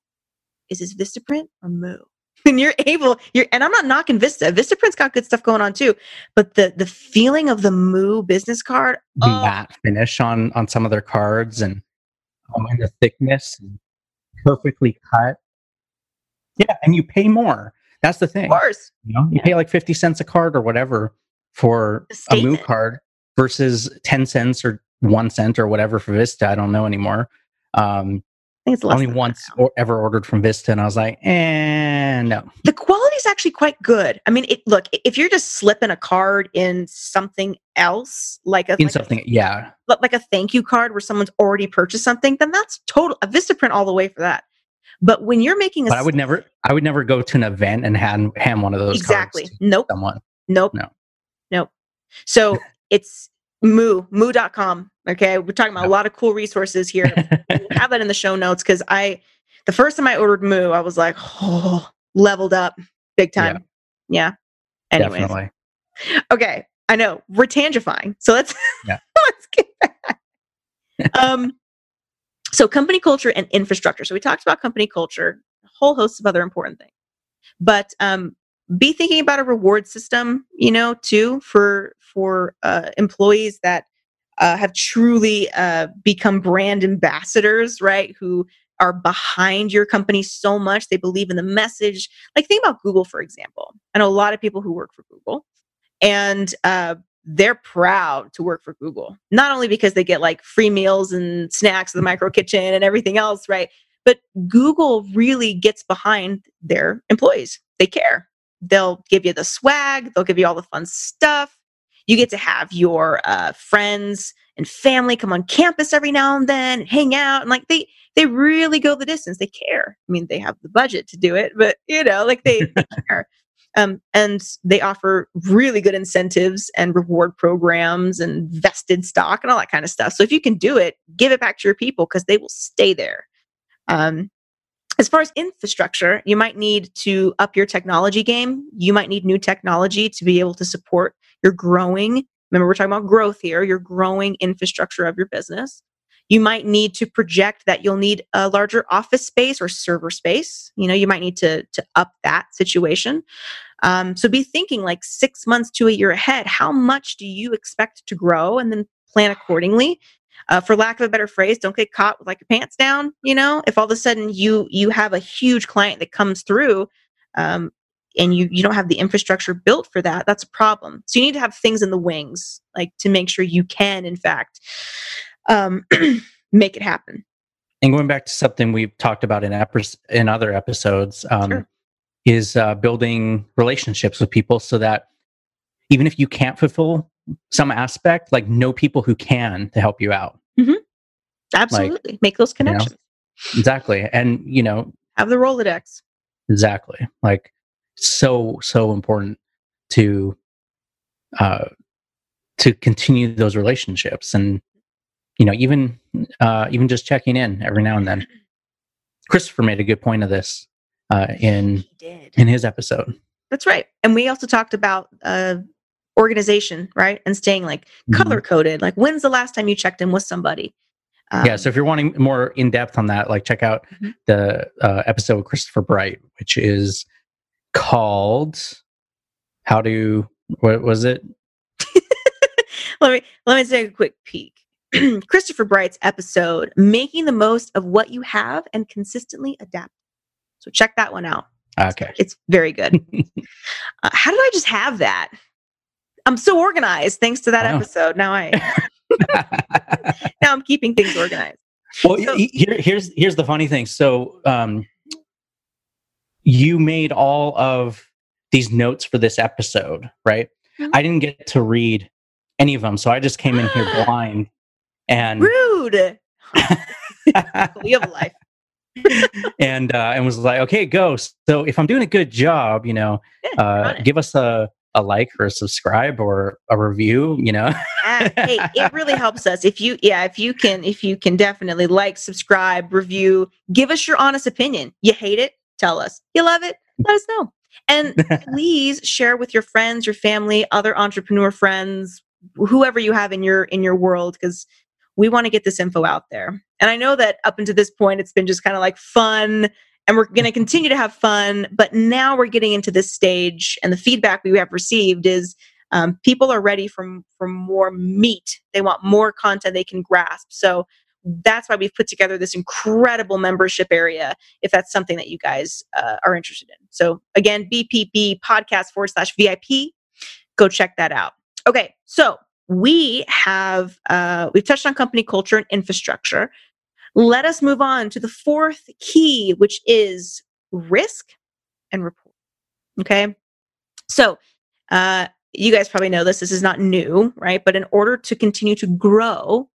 is this Vistaprint or Moo? And you're able, you're, and I'm not knocking Vista. Vistaprint's got good stuff going on too. But the the feeling of the Moo business card, The oh, matte finish on on some of their cards and oh, and the thickness, and perfectly cut. Yeah, and you pay more. That's the thing. of course, You know, you pay like fifty cents a card or whatever for a Moo card versus ten cents or one cent or whatever for Vista. I don't know anymore. Um, I think it's only once or ever ordered from Vista, and I was like, eh, no. the quality is actually quite good. I mean, it, look, if you're just slipping a card in something else, like a In like something, yeah, like a thank you card where someone's already purchased something, then that's total a Vista print all the way for that. But when you're making a but I would never, I would never go to an event and hand hand one of those exactly cards to nope someone. nope No. nope. So it's moo moo.com. Okay, we're talking about a lot of cool resources here. we'll have that in the show notes because I the first time I ordered moo, I was like, oh, leveled up big Yeah. time. Yeah. Anyways. Definitely. Okay, I know we're tangifying, so let's Yeah. let's get back. um, so company culture and infrastructure. So we talked about company culture, a whole host of other important things, but um, be thinking about a reward system, you know, too for for uh, employees that uh, have truly uh, become brand ambassadors, right? Who are behind your company so much they believe in the message. Like think about Google, for example. I know a lot of people who work for Google and uh, they're proud to work for Google. Not only because they get like free meals and snacks in the micro kitchen and everything else, right? But Google really gets behind their employees. They care. They'll give you the swag. They'll give you all the fun stuff. You get to have your uh, friends and family come on campus every now and then, and hang out, and like they they really go the distance. They care. I mean, they have the budget to do it, but you know, like they, they care. Um, and they offer really good incentives and reward programs and vested stock and all that kind of stuff. So if you can do it, give it back to your people because they will stay there. Um, as far as infrastructure, you might need to up your technology game. You might need new technology to be able to support your growing. Remember, we're talking about growth here, your growing infrastructure of your business. You might need to project that you'll need a larger office space or server space. You know, you might need to, to up that situation. Um, so be thinking like six months to a year ahead. How much do you expect to grow, and then plan accordingly. Uh, for lack of a better phrase, don't get caught with like your pants down. You know, if all of a sudden you you have a huge client that comes through, um, and you you don't have the infrastructure built for that, that's a problem. So you need to have things in the wings, like to make sure you can, in fact, um, make it happen. And going back to something we've talked about in epis in other episodes, um, Sure. is uh, building relationships with people so that even if you can't fulfill some aspect, like know people who can to help you out. Absolutely, make those you know, connections. Exactly, and you know Have the Rolodex. exactly like so so important to uh to continue those relationships and you know even uh even just checking in every now and then christopher made a good point of this uh in in his episode That's right. And we also talked about uh, organization, right? And staying like Mhm. color coded. Like, when's the last time you checked in with somebody? Um, yeah so if you're wanting more in depth on that like check out Mhm. the uh, episode with christopher bright which is called how to what was it let me let me take a quick peek. Christopher Bright's episode, making the most of what you have and consistently adapt. So check that one out. okay It's very good. uh, how did I just have that? I'm so organized thanks to that Wow. episode. Now I now I'm keeping things organized. Well, So- here, here's here's the funny thing. So, um, you made all of these notes for this episode, right? Mhm. I didn't get to read any of them, so I just came in here blind. and Rude. we have a life. and uh, and was like, okay, go. So if I'm doing a good job, you know, Yeah, uh, give us a a like or a subscribe or a review. You know, Ah, hey, it really helps us if you, yeah, if you can, if you can definitely like, subscribe, review, give us your honest opinion. You hate it? Tell us. You love it? Let us know. And please share with your friends, your family, other entrepreneur friends, whoever you have in your in your world, because we want to get this info out there. And I know that up until this point, it's been just kind of like fun, and we're going to continue to have fun. But now we're getting into this stage, and the feedback we have received is um, people are ready for for more meat. They want more content they can grasp. So that's why we've put together this incredible membership area. If that's something that you guys uh, are interested in, so again, BPB podcast forward slash VIP. Go check that out. Okay, so we have uh, we've touched on company culture and infrastructure. Let us move on to the fourth key, which is risk and report. Okay, so uh, you guys probably know this. This is not new, right? But in order to continue to grow,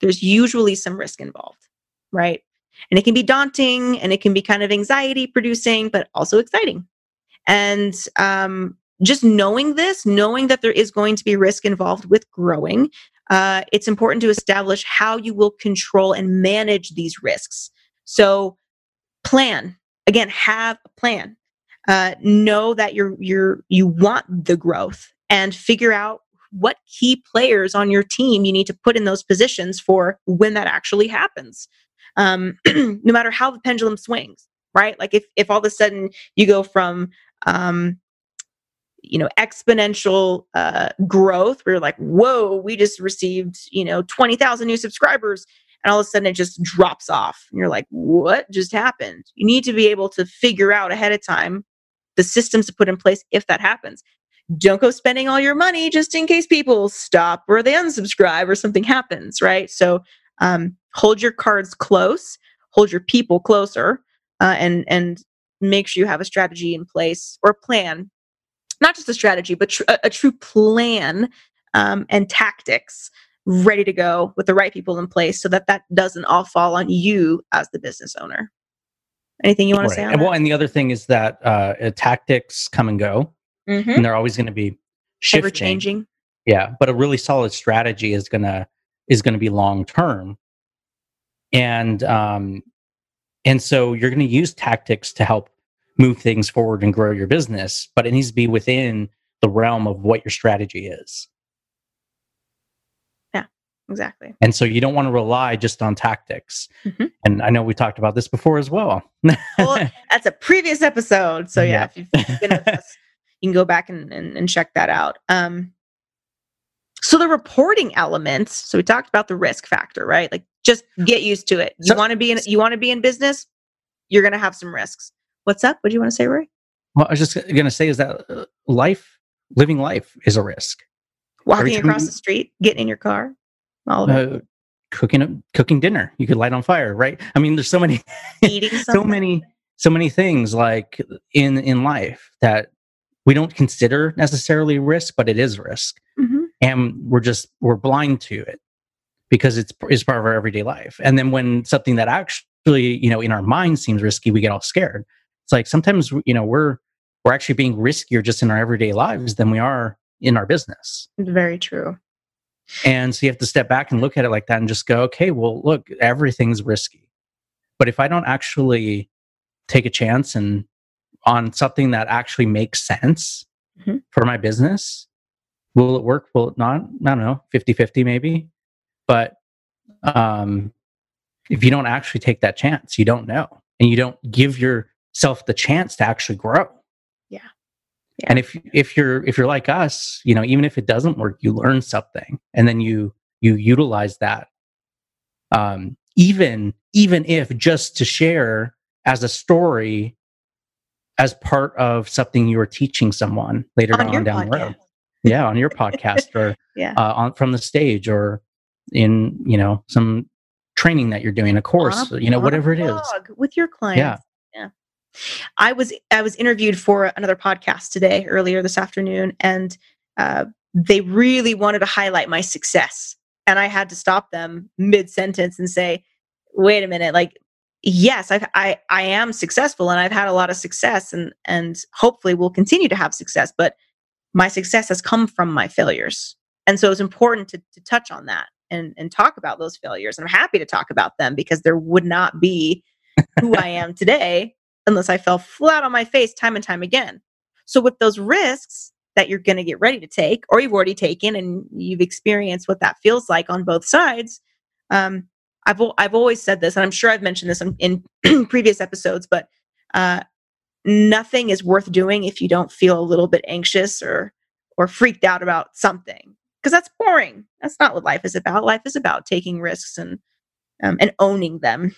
there's usually some risk involved, right? And it can be daunting and it can be kind of anxiety producing, but also exciting. And um, just knowing this, knowing that there is going to be risk involved with growing, uh, it's important to establish how you will control and manage these risks. So, plan again, have a plan. Uh, know that you're you're you want the growth and figure out what key players on your team you need to put in those positions for when that actually happens. Um, no matter how the pendulum swings, right? Like if if all of a sudden you go from um, you know exponential uh, growth, where you're like, whoa, we just received you know twenty thousand new subscribers, and all of a sudden it just drops off, and you're like, what just happened? You need to be able to figure out ahead of time the systems to put in place if that happens don't go spending all your money just in case people stop or they unsubscribe or something happens, right? So um, hold your cards close, hold your people closer, uh, and and make sure you have a strategy in place or a plan, not just a strategy, but tr- a, a true plan um, and tactics ready to go with the right people in place, so that that doesn't all fall on you as the business owner. Anything you want to say on And, that? well, and the other thing is that uh, uh, tactics come and go, Mhm. and they're always going to be Ever shifting. changing. Yeah, but a really solid strategy is gonna is gonna be long term, and um, and so you're gonna use tactics to help move things forward and grow your business, but it needs to be within the realm of what your strategy is. Yeah, exactly. And so you don't want to rely just on tactics. Mhm. And I know we talked about this before as well. Well, that's a previous episode. So yeah, Yeah. if you've been with us, you can go back and, and, and check that out. Um, so the reporting elements. So we talked about the risk factor, right? Like just get used to it. You So- want to be in you want to be in business, you're going to have some risks. What's up? What do you want to say, Rory? well, I was just going to say is that uh, life, living life is a risk. Walking across you- the street, getting in your car, all of it. Uh, cooking cooking dinner, you could light on fire, right? I mean, there's so many Eating so many so many things like in in life that we don't consider necessarily risk, but it is risk, Mhm. and we're just we're blind to it because it's is part of our everyday life. And then when something that actually you know in our mind seems risky, we get all scared. It's like sometimes you know we're we're actually being riskier just in our everyday lives than we are in our business. Very true. And so you have to step back and look at it like that and just go, okay, well, look, everything's risky. But if I don't actually take a chance and on something that actually makes sense Mhm. for my business, will it work? Will it not? I don't know, 50 50 maybe. But um, if you don't actually take that chance, you don't know. And you don't give yourself the chance to actually grow. Yeah. And if if you're if you're like us, you know, even if it doesn't work, you learn something and then you you utilize that. Um, even even if just to share as a story as part of something you are teaching someone later On down the road. Yeah, on your podcast or Yeah. uh, on from the stage or in you know some training that you're doing, a course, on you know, whatever it is. with your clients. Yeah. I was I was interviewed for another podcast today earlier this afternoon, and uh, they really wanted to highlight my success and I had to stop them mid sentence and say, "Wait a minute, like yes, I've, I I am successful and I've had a lot of success and and hopefully will continue to have success, but my success has come from my failures. And so it's important to, to touch on that and, and talk about those failures. And I'm happy to talk about them because there would not be who I am today unless I fell flat on my face time and time again. So with those risks that you're going to get ready to take, or you've already taken and you've experienced what that feels like on both sides, um, I've I've always said this, and I'm sure I've mentioned this in, in previous episodes, but uh, nothing is worth doing if you don't feel a little bit anxious or or freaked out about something because that's boring. That's not what life is about. Life is about taking risks and um, and owning them.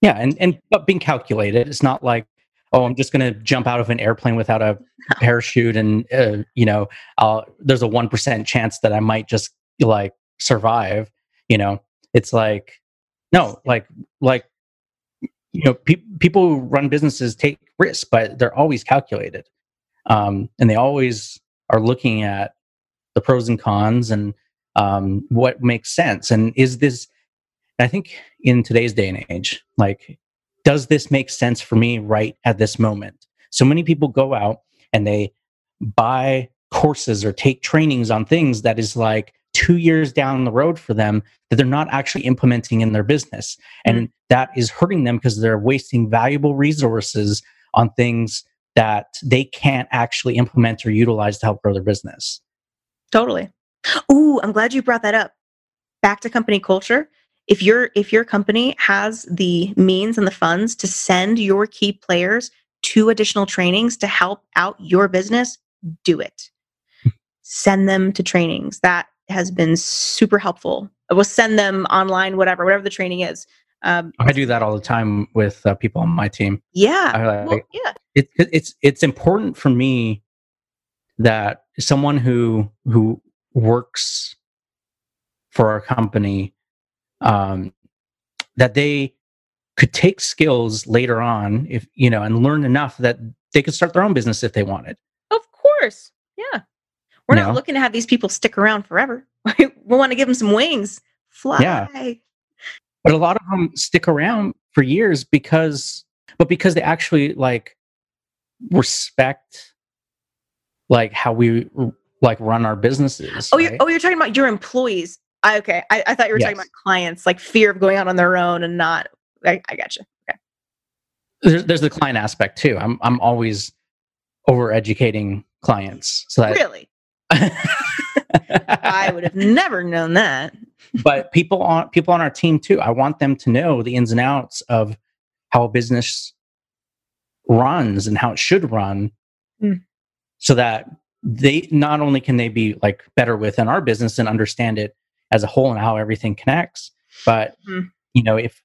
Yeah, and and but being calculated. It's not like oh, I'm just going to jump out of an airplane without a parachute, and uh, you know, I'll, there's a one percent chance that I might just like survive. You know, it's like no, like like you know, pe- people who run businesses take risks, but they're always calculated, um, and they always are looking at the pros and cons and um, what makes sense. And is this? I think in today's day and age, like, does this make sense for me right at this moment? So many people go out and they buy courses or take trainings on things that is like two years down the road for them that they're not actually implementing in their business. And mm-hmm. that is hurting them because they're wasting valuable resources on things that they can't actually implement or utilize to help grow their business. Totally. Ooh, I'm glad you brought that up. Back to company culture. If your if your company has the means and the funds to send your key players to additional trainings to help out your business, do it. send them to trainings. That has been super helpful. We'll send them online, whatever, whatever the training is. Um, I do that all the time with uh, people on my team. Yeah, I, well, yeah. It, it's it's important for me that someone who who works for our company um, that they could take skills later on if you know and learn enough that they could start their own business if they wanted of course yeah we're not looking to have these people stick around forever we want to give them some wings fly yeah. but a lot of them stick around for years because but because they actually like respect like how we like run our businesses. Oh, right? you're, oh, you're talking about your employees. I, okay, I, I, thought you were yes. talking about clients, like fear of going out on their own and not. I, I got you. Okay. There's, there's the client aspect too. I'm I'm always over educating clients. So that, really, I would have never known that. but people on people on our team too. I want them to know the ins and outs of how a business runs and how it should run. Mm so that they not only can they be like better within our business and understand it as a whole and how everything connects, but mm-hmm. you know, if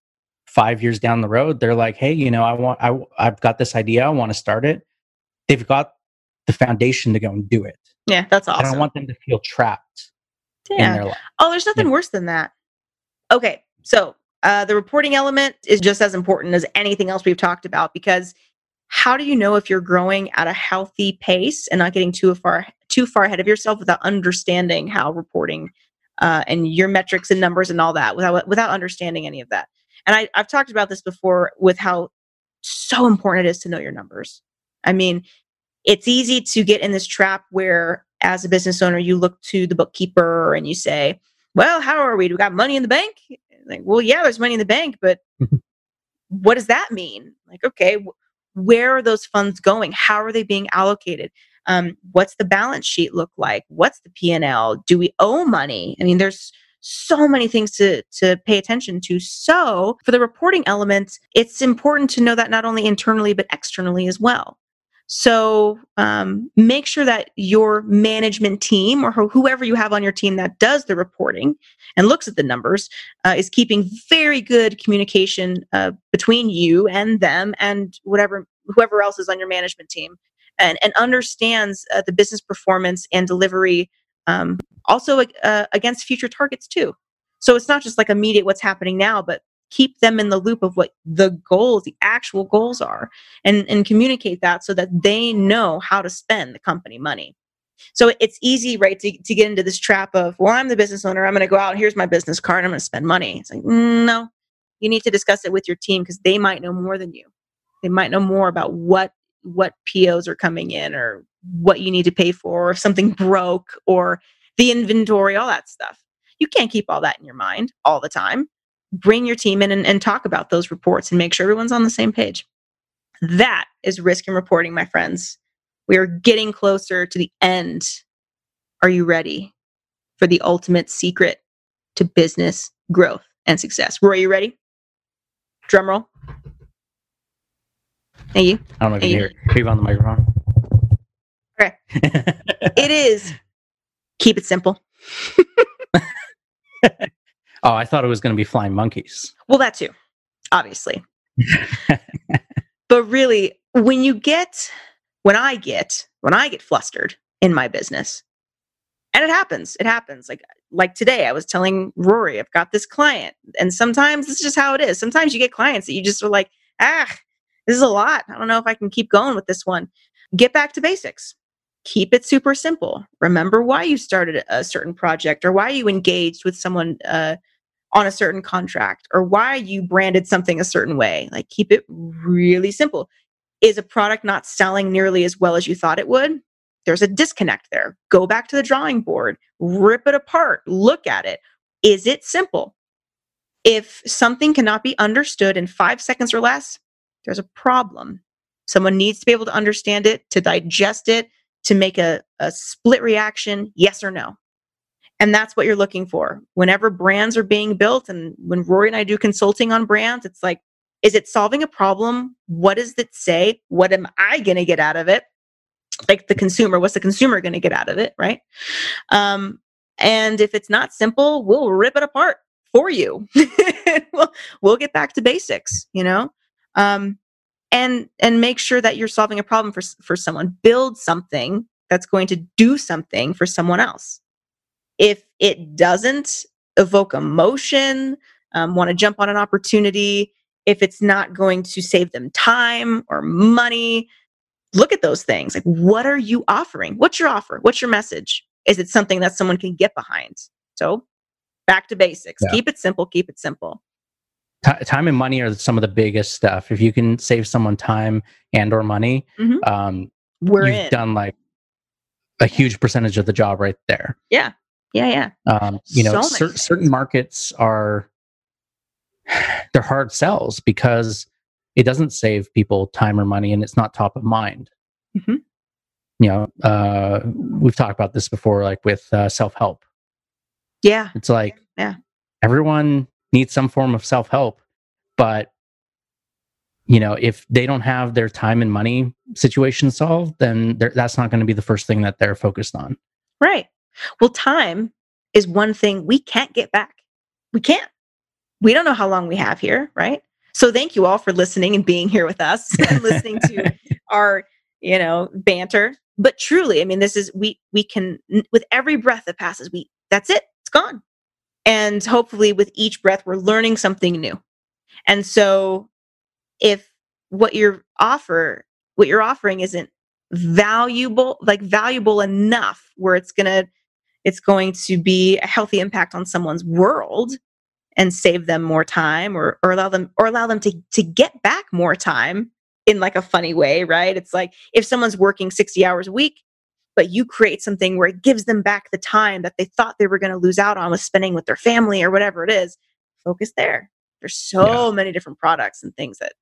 five years down the road they're like, hey, you know, I want I I've got this idea, I want to start it. They've got the foundation to go and do it. Yeah, that's awesome. I don't want them to feel trapped yeah. Oh, there's nothing yeah. worse than that. Okay, so uh, the reporting element is just as important as anything else we've talked about because how do you know if you're growing at a healthy pace and not getting too far too far ahead of yourself without understanding how reporting uh, and your metrics and numbers and all that without without understanding any of that. And I, i've talked about this before with how so important it is to know your numbers. I mean it's easy to get in this trap where as a business owner you look to the bookkeeper and you say well how are we? Do we got money in the bank? Like well yeah there's money in the bank but what does that mean? Like okay where are those funds going? How are they being allocated um, what's the balance sheet look like? What's the p&l do we owe money? I mean there's so many things to to pay attention to. So for the reporting elements, it's important to know that not only internally but externally as well. So um, make sure that your management team or whoever you have on your team that does the reporting and looks at the numbers uh, is keeping very good communication uh, between you and them and whatever whoever else is on your management team and, and understands uh, the business performance and delivery um, also uh, against future targets too. So it's not just like immediate what's happening now, but keep them in the loop of what the goals, the actual goals are, and, and communicate that so that they know how to spend the company money. So it's easy, right, to, to get into this trap of, well, I'm the business owner. I'm going to go out. Here's my business card. I'm going to spend money. It's like, no, you need to discuss it with your team because they might know more than you. They might know more about what what POs are coming in or what you need to pay for, or if something broke or the inventory, all that stuff. You can't keep all that in your mind all the time. Bring your team in and, and talk about those reports and make sure everyone's on the same page. That is risk and reporting, my friends. We are getting closer to the end. Are you ready for the ultimate secret to business growth and success? Rory, you ready? Drum roll. Thank you. I don't know if you can hear it. You on the microphone? Okay. It is keep it simple. oh, I thought it was going to be flying monkeys. Well, that too, obviously. but really, when you get, when I get, when I get flustered in my business, and it happens, it happens. Like, like today, I was telling Rory, I've got this client, and sometimes it's just how it is. Sometimes you get clients that you just are like, ah, this is a lot. I don't know if I can keep going with this one. Get back to basics. Keep it super simple. Remember why you started a certain project or why you engaged with someone uh, on a certain contract or why you branded something a certain way. Like keep it really simple. Is a product not selling nearly as well as you thought it would? There's a disconnect there. Go back to the drawing board, rip it apart, look at it. Is it simple? If something cannot be understood in five seconds or less, there's a problem. Someone needs to be able to understand it, to digest it, to make a, a split reaction, yes or no. And that's what you're looking for. Whenever brands are being built, and when Rory and I do consulting on brands, it's like, is it solving a problem? What does it say? What am I going to get out of it? Like the consumer, what's the consumer going to get out of it? Right. Um, and if it's not simple, we'll rip it apart for you. we'll, we'll get back to basics, you know? Um, and and make sure that you're solving a problem for for someone. Build something that's going to do something for someone else. If it doesn't evoke emotion um, want to jump on an opportunity if it's not going to save them time or money look at those things. Like what are you offering? What's your offer? What's your message? Is it something that someone can get behind? So back to basics. Yeah. keep it simple keep it simple Ti time and money are some of the biggest stuff. If you can save someone time and or money, Mhm. um, we're you've in done like a huge percentage of the job right there. yeah yeah yeah. Um, you know, So cer- certain markets are they're hard sells because it doesn't save people time or money, and it's not top of mind. Mhm. You know, uh, we've talked about this before, like with uh, self help. yeah It's like Yeah. everyone needs some form of self help, but you know, if they don't have their time and money situation solved, then that's not going to be the first thing that they're focused on. Right. Well, time is one thing we can't get back. We can't. We don't know how long we have here, right? So thank you all for listening and being here with us and listening to our, you know, banter. But truly, I mean, this is we we can with every breath that passes, we that's it. It's gone. And hopefully with each breath we're learning something new. And so if what you're offer what you're offering isn't valuable like valuable enough where it's to it's going to be a healthy impact on someone's world and save them more time or or allow them or allow them to to get back more time in like a funny way right it's like if someone's working 60 hours a week but you create something where it gives them back the time that they thought they were going to lose out on with spending with their family or whatever it is focus there there's so many different products and things that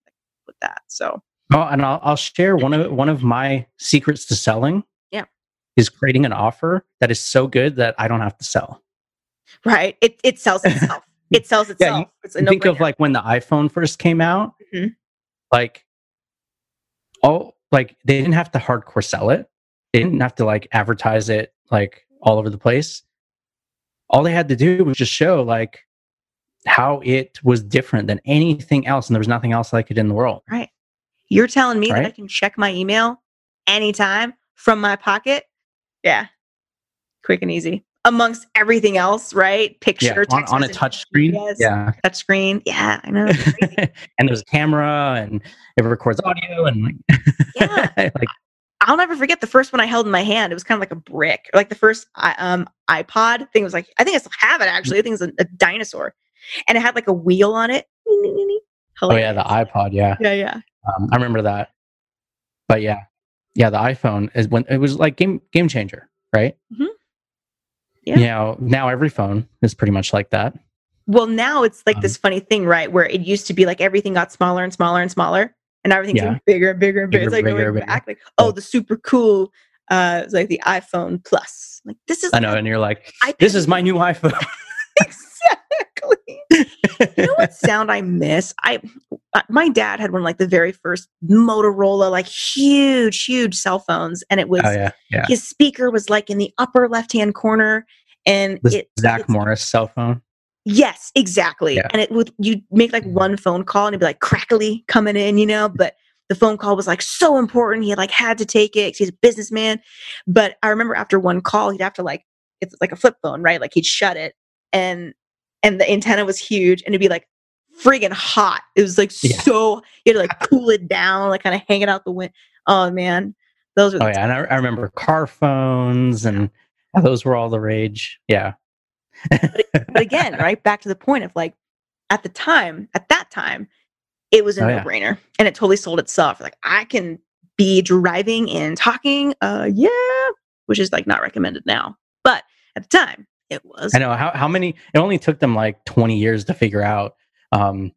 with that so Oh, and I'll, I'll share one of one of my secrets to selling. Yeah. is creating an offer that is so good that I don't have to sell. right it, it sells itself it sells Yeah, itself you it's a Think of like when the iPhone first came out, Mhm. like oh like they didn't have to hardcore sell it. They didn't have to like advertise it like all over the place. All they had to do was just show like how it was different than anything else, and there was nothing else like it in the world. Right. You're telling me that I can check my email anytime from my pocket? Yeah. Quick and easy. Amongst everything else, right? Picture, Yeah, on, on a touch screen. GPS, Yeah, touch screen. Yeah, I know. and there's a camera, and it records audio, and like, Yeah. like I'll never forget the first one I held in my hand. It was kind of like a brick, like the first um, iPod thing was like, I think I still have it actually. I think it's a, a dinosaur, and it had like a wheel on it. Oh yeah, the iPod. Yeah, yeah, yeah. um, I remember that. But yeah, yeah, the iPhone is when it was like game game changer, right? Mhm. Yeah. You know, now every phone is pretty much like that. Well, now it's like Um, this funny thing, right? Where it used to be like everything got smaller and smaller and smaller, and everything's Yeah. getting bigger and bigger and bigger. Bigger, it's like bigger, going bigger. back, like oh, the super cool, uh, it's like the iPhone Plus. Like this is I know, and you're like, this is my new iPhone. exactly. you know what sound I miss? I uh, my dad had one like the very first Motorola, like huge, huge cell phones, and it was oh yeah, yeah. his speaker was like in the upper left hand corner, and The it Zach Morris cell phone. Yes, exactly. Yeah. And it would you make like mm-hmm. one phone call and it'd be like crackly coming in, you know, but the phone call was like so important. He had like had to take it he's a businessman. But I remember after one call, he'd have to like it's like a flip phone, right? Like he'd shut it and and the antenna was huge and it'd be like friggin' hot. It was like Yeah. so you had to like cool it down, like kind of hang it out the wind. Oh man. Those were Oh yeah, and I, I remember car phones, and those were all the rage. Yeah, but again, right back to the point of like at the time, at that time, it was a Oh, no-brainer, and it totally sold itself. Like I can be driving and talking, uh, yeah, which is like not recommended now, but at the time, it was. I know how how many. It only took them like twenty years to figure out um,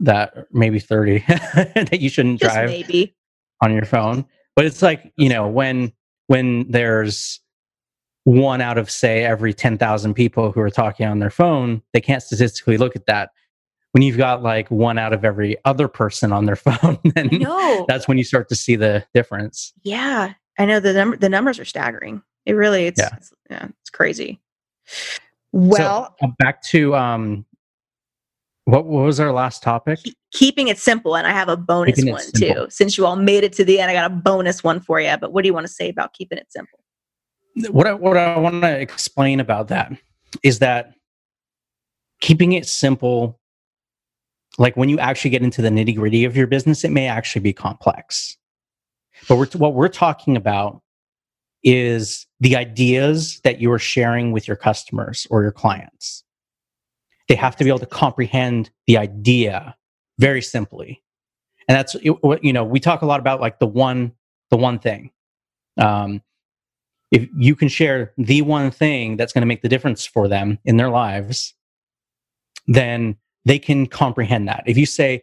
that maybe thirty that you shouldn't Just drive maybe. on your phone. But it's like you know when when there's one out of say every ten thousand people who are talking on their phone, they can't statistically look at that. When you've got like one out of every other person on their phone, then that's when you start to see the difference. yeah, I know the number. The numbers are staggering. It really, it's Yeah. it's, yeah, it's crazy. Well, so, uh, back to um, what, what was our last topic? keeping it simple, and I have a bonus one simple. too. Since you all made it to the end, I got a bonus one for you. But what do you want to say about keeping it simple? What I, what I want to explain about that is that keeping it simple, like when you actually get into the nitty gritty of your business, it may actually be complex. But we're, what we're talking about is the ideas that you are sharing with your customers or your clients. They have to be able to comprehend the idea very simply. And that's what, you know, we talk a lot about like the one, the one thing. Um, if you can share the one thing that's going to make the difference for them in their lives, then they can comprehend that. If you say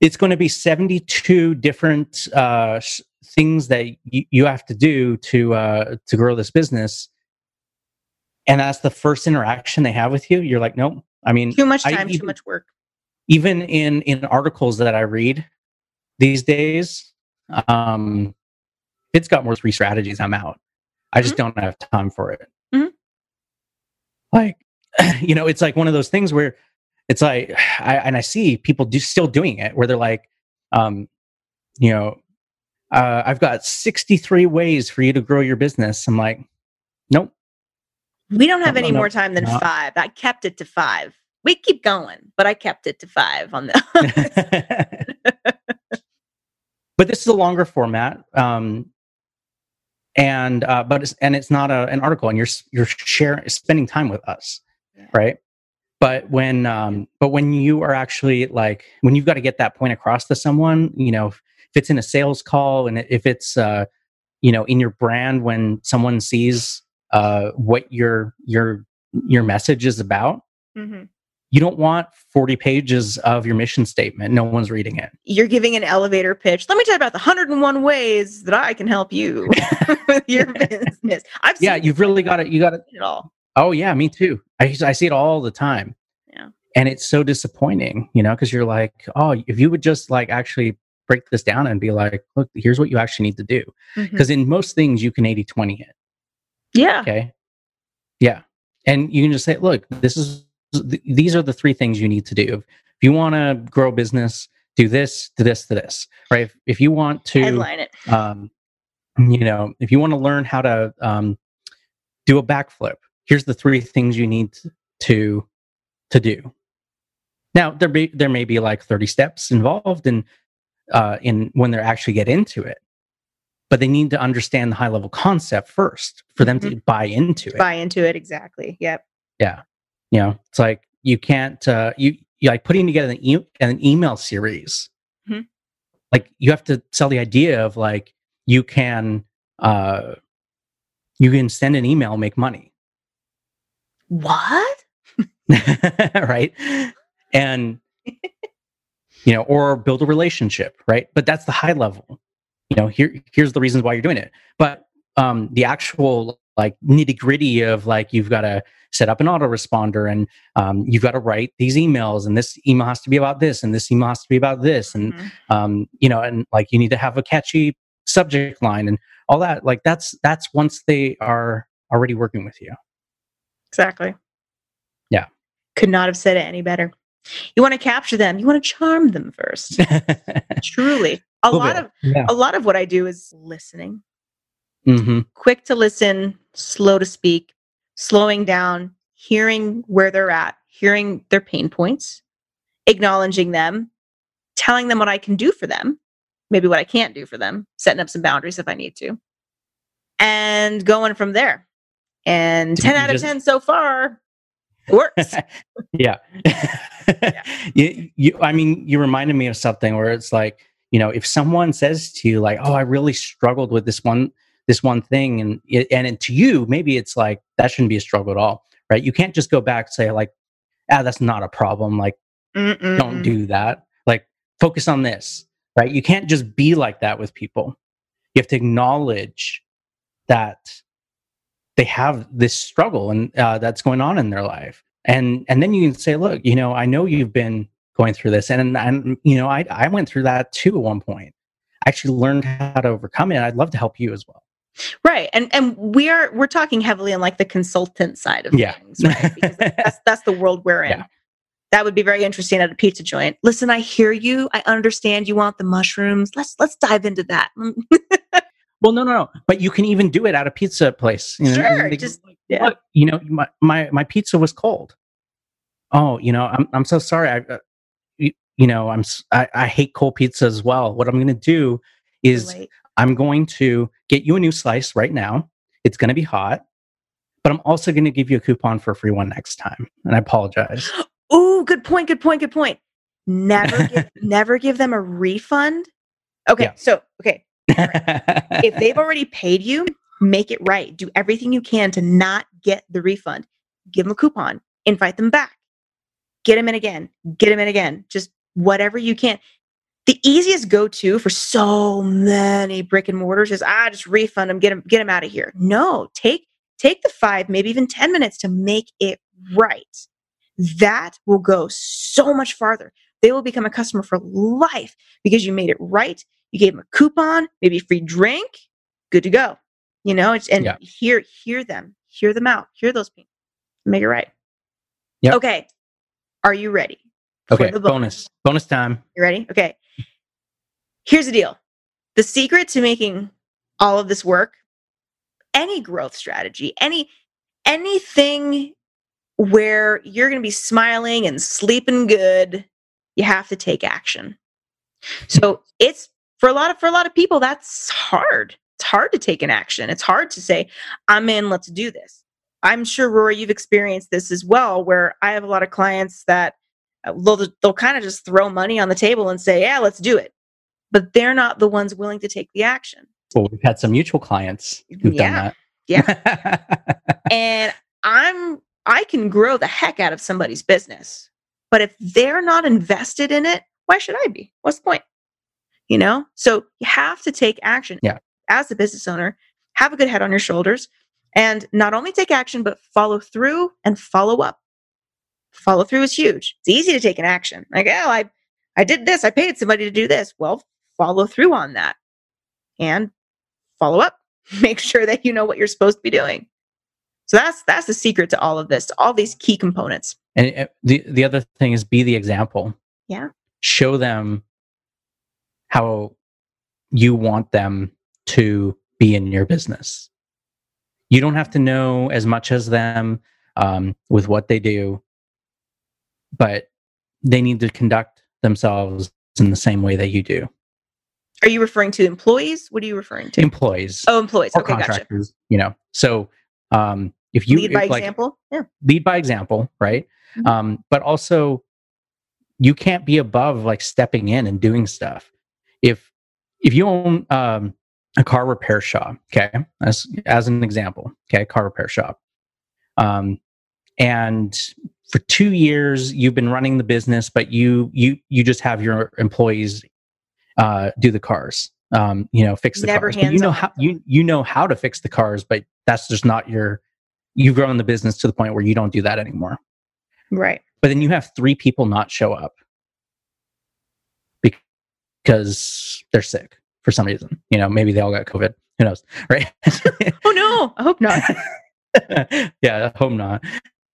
it's going to be 72 different uh, things that you, you have to do to uh, to grow this business, and that's the first interaction they have with you, you're like, nope. I mean, Too much I time, too much work. even in in articles that I read these days, um, it's got more three strategies. I'm out. I just don't have time for it. Mhm. Like, you know, it's like one of those things where it's like, I, and I see people do still doing it where they're like, um, you know, uh, I've got 63 ways for you to grow your business. I'm like, nope. We don't have any more time than five. I kept it to five. We keep going, but I kept it to five on the. but this is a longer format um and uh but it's and it's not a, an article and you're you're sharing spending time with us Yeah. right but when um but when you are actually like when you've got to get that point across to someone you know if it's in a sales call and if it's uh you know in your brand when someone sees uh what your your your message is about Mhm. You don't want 40 pages of your mission statement no one's reading it You're giving an elevator pitch. Let me tell you about the 101 ways that I can help you with your business. I've yeah you've really got it. you got to it all. Oh yeah, me too. I I see it all the time. Yeah. And it's so disappointing, you know, because you're like, oh, if you would just like actually break this down and be like, look, here's what you actually need to do. Mm-hmm. Because in most things you can 80-20 it. Yeah. Okay. Yeah. And you can just say, look, this is th- these are the three things you need to do. If you want to grow a business, do this, do this, do this. Right. If, if you want to Headline it. um, you know, if you want to learn how to um, do a backflip, here's the three things you need to to do. Now there be there may be like 30 steps involved in uh, in when they actually get into it, but they need to understand the high level concept first for them to buy into it. Buy into it exactly. Yep. Yeah. You know, it's like you can't uh you you like putting together an, e- an email series. Mhm. Like you have to sell the idea of like you can uh you can send an email make money. What? right? And you know, or build a relationship, right? But that's the high level. You know, here here's the reasons why you're doing it. But um the actual like nitty gritty of like you've got to set up an autoresponder and um, you've got to write these emails and this email has to be about this and this email has to be about this and Mhm. um, you know and like you need to have a catchy subject line and all that like that's that's once they are already working with you Exactly. Yeah. Could not have said it any better. You want to capture them. You want to charm them first. Truly. A Little lot bit. of yeah. a lot of what I do is listening. Hmm Quick to listen, slow to speak, slowing down, hearing where they're at, hearing their pain points, acknowledging them, telling them what I can do for them, maybe what I can't do for them, setting up some boundaries if I need to, and going from there. And Did 10 you out of 10 so far. Works. yeah. you, you, I mean, you reminded me of something where it's like, you know, if someone says to you, like, "Oh, I really struggled with this one, this one thing," and it, and it, to you, maybe it's like that shouldn't be a struggle at all, right? You can't just go back and say, like, "Ah, that's not a problem." Like, don't Mm-mm. do that. Like, focus on this, right? You can't just be like that with people. You have to acknowledge that they have this struggle and uh, that's going on in their life, and and then you can say, look, you know, I know you've been going through this, and and you know, I I went through that too at one point. I actually learned how to overcome it. I'd love to help you as well. Right. And and we are we're talking heavily on like the consultant side of Yeah. things, right? Because that's that's the world we're in. Yeah. That would be very interesting at a pizza joint. Listen, I hear you. I understand you want the mushrooms. Let's let's dive into that. Well, no, no, no. But you can even do it at a pizza place. You know, Sure, They- just- like, yeah. "Look, you know, my, my my pizza was cold. Oh, you know, I'm I'm so sorry. I, uh, you, you know, I'm I, I hate cold pizza as well. What I'm going to do is I'm going to get you a new slice right now. It's going to be hot, but I'm also going to give you a coupon for a free one next time. And I apologize. Ooh, good point, good point, good point. Never give never give them a refund. Okay, Yeah. so okay. if they've already paid you, make it right. Do everything you can to not get the refund. Give them a coupon, invite them back, get them in again, get them in again. Just whatever you can. The easiest go to for so many brick and mortars is ah, just refund them, get them, get them out of here. No, take take the five, maybe even ten minutes to make it right. That will go so much farther. They will become a customer for life because you made it right you gave them a coupon, maybe a free drink, good to go. You know, it's, and Yeah. hear hear them, hear them out, hear those people, make it right. Yep. Okay, are you ready? Okay, the bonus. Bonus time. You ready? Okay. Here's the deal: the secret to making all of this work, any growth strategy, any anything where you're going to be smiling and sleeping good, you have to take action. So it's for a lot of for a lot of people that's hard. It's hard to take an action. It's hard to say, "I'm in. Let's do this." I'm sure Rory, you've experienced this as well, where I have a lot of clients that Uh, they'll they'll kind of just throw money on the table and say, "Yeah, let's do it," but they're not the ones willing to take the action. Well, we've had some mutual clients who've Yeah, done that. Yeah. and I'm I can grow the heck out of somebody's business. But if they're not invested in it, why should I be? What's the point? You know? So you have to take action. Yeah. As a business owner, have a good head on your shoulders and not only take action, but follow through and follow up. Follow through is huge. It's easy to take an action. Like, oh, I I did this, I paid somebody to do this. Well, follow through on that. And follow up. Make sure that you know what you're supposed to be doing. So that's that's the secret to all of this, to all these key components. And uh, the the other thing is be the example. Yeah. Show them how you want them to be in your business. You don't have to know as much as them um, with what they do, but they need to conduct themselves in the same way that you do. Are you referring to employees? What are you referring to? employees oh, employees. or Okay, gotcha. contractors you know so um if you Lead by like, example. Yeah. lead by example right Mhm. um but also you can't be above like stepping in and doing stuff if if you own um a car repair shop okay as as an example okay car repair shop um and for two years you've been running the business but you you you just have your employees uh do the cars um you know fix the Never cars. But you know how you you know how to fix the cars but that's just not your you've grown the business to the point where you don't do that anymore. Right. but then you have three people not show up. Because they're sick for some reason. You know maybe they all got covid. Who knows? Right? Oh no, I hope not. yeah I hope not.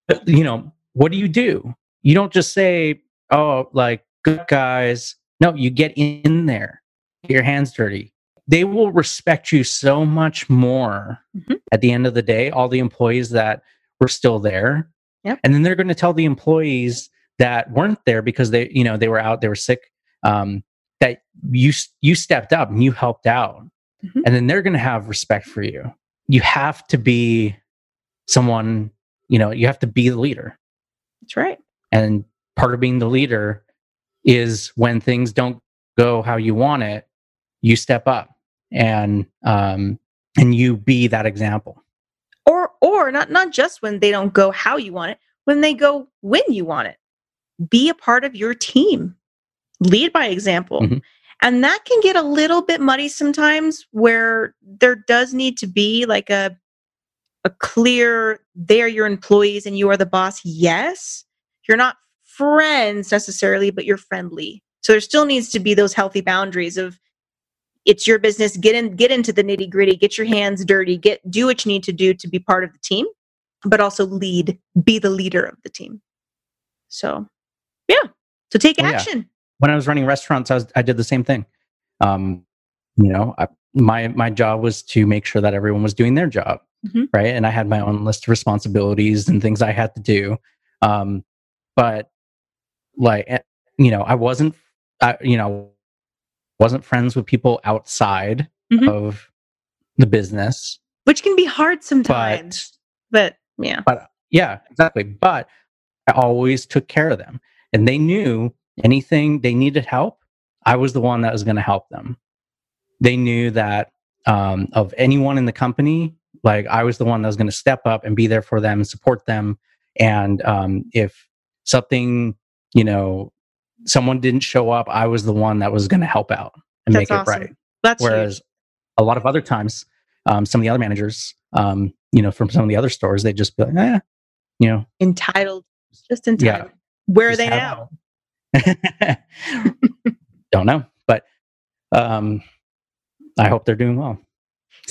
But, you know what do you do? You don't just say oh like good guys. No you get in there. Get your hands dirty. They will respect you so much more Mhm. at the end of the day all the employees that were still there. Yep. and then they're going to tell the employees that weren't there because they you know they were out they were sick um, that you you stepped up and you helped out. Mhm. and then they're going to have respect for you. You have to be someone you know you have to be the leader That's right. and part of being the leader is when things don't go how you want it you step up and um and you be that example Or or not not just when they don't go how you want it, when they go when you want it. Be a part of your team. Lead by example. Mhm. And that can get a little bit muddy sometimes where there does need to be like a a clear they're your employees and you are the boss. Yes. You're not friends necessarily, but you're friendly. So there still needs to be those healthy boundaries of it's your business. Get in, get into the nitty gritty. Get your hands dirty. Get do what you need to do to be part of the team, but also lead. Be the leader of the team. So, yeah. So take Oh, yeah. action. when I was running restaurants, I was I did the same thing. Um, you know, I, my my job was to make sure that everyone was doing their job, Mhm. right? And I had my own list of responsibilities and things I had to do. Um, but like, eh, you know, I wasn't, I, you know, wasn't friends with people outside Mhm. of the business. Which can be hard sometimes. But, yeah. but Yeah, exactly. But I always took care of them, and they knew anything they needed help. I was the one that was going to help them. They knew that um, of anyone in the company, like I was the one that was going to step up and be there for them and support them. And um, if something, you know, someone didn't show up, I was the one that was going to help out and That's make awesome. it right. That's Whereas a lot of other times, um, some of the other managers, um, you know, from some of the other stores, they'd just be like, eh, you know, entitled. Just entitled Yeah. entitled. Where are they now? Don't know, but um, I hope they're doing well.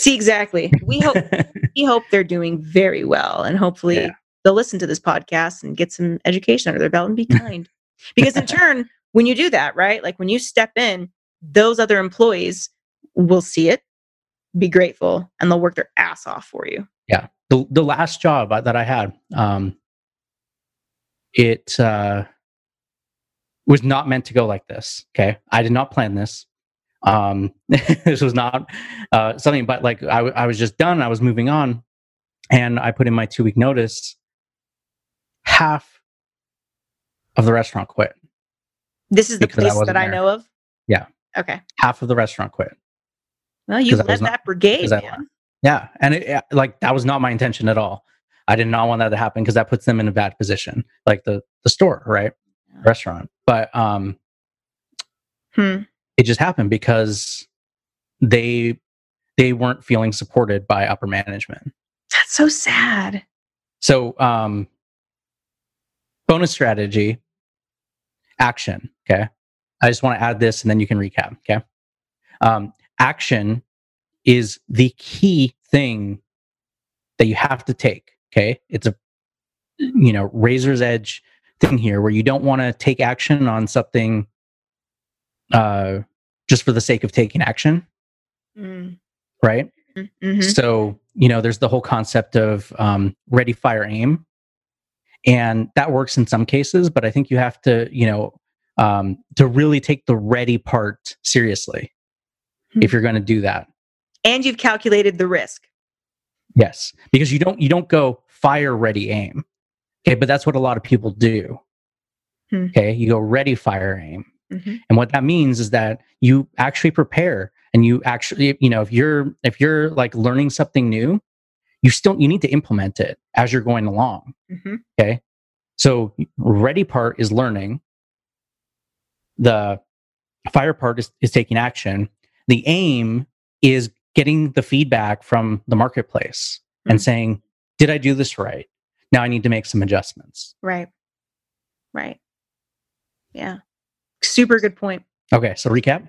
See, exactly. We hope we hope they're doing very well and hopefully Yeah. they'll listen to this podcast and get some education under their belt and be kind because in turn when you do that right like when you step in those other employees will see it be grateful and they'll work their ass off for you Yeah. the the last job that I had, um, it uh, was not meant to go like this. Okay, I did not plan this. Um, this was not uh, something, but like I, w- I was just done. I was moving on, and I put in my two week notice. Half of the restaurant quit. this is the Because I place that i there. know of Yeah. okay Half of the restaurant quit. well you led not- that brigade man. Yeah, and it, it- like that was not my intention at all. I did not want that to happen because that puts them in a bad position, like the the store, right, Yeah. restaurant. But um, Hmm. It just happened because they they weren't feeling supported by upper management. that's so sad So um, bonus strategy, action. Okay, I just want to add this, and then you can recap. Okay, um, action is the key thing that you have to take. Okay, it's a you know razor's edge thing here where you don't want to take action on something uh just for the sake of taking action Mm. right Mhm. so, you know, there's the whole concept of um, ready, fire, aim. And that works in some cases, but I think you have to, you know, um, to really take the ready part seriously. if Hmm. you're going to do that. And you've calculated the risk. Yes, because you don't you don't go fire ready aim. Okay, but that's what a lot of people do. Hmm. Okay, you go ready fire aim. Mhm. And what that means is that you actually prepare and you actually, you know, if you're if you're like learning something new, you still you need to implement it as you're going along. Mhm. Okay. So ready part is learning. The fire part is, is taking action. The aim is getting the feedback from the marketplace and Mm. saying, did I do this right? Now I need to make some adjustments. Right. Right. Yeah. Super good point. Okay. So recap.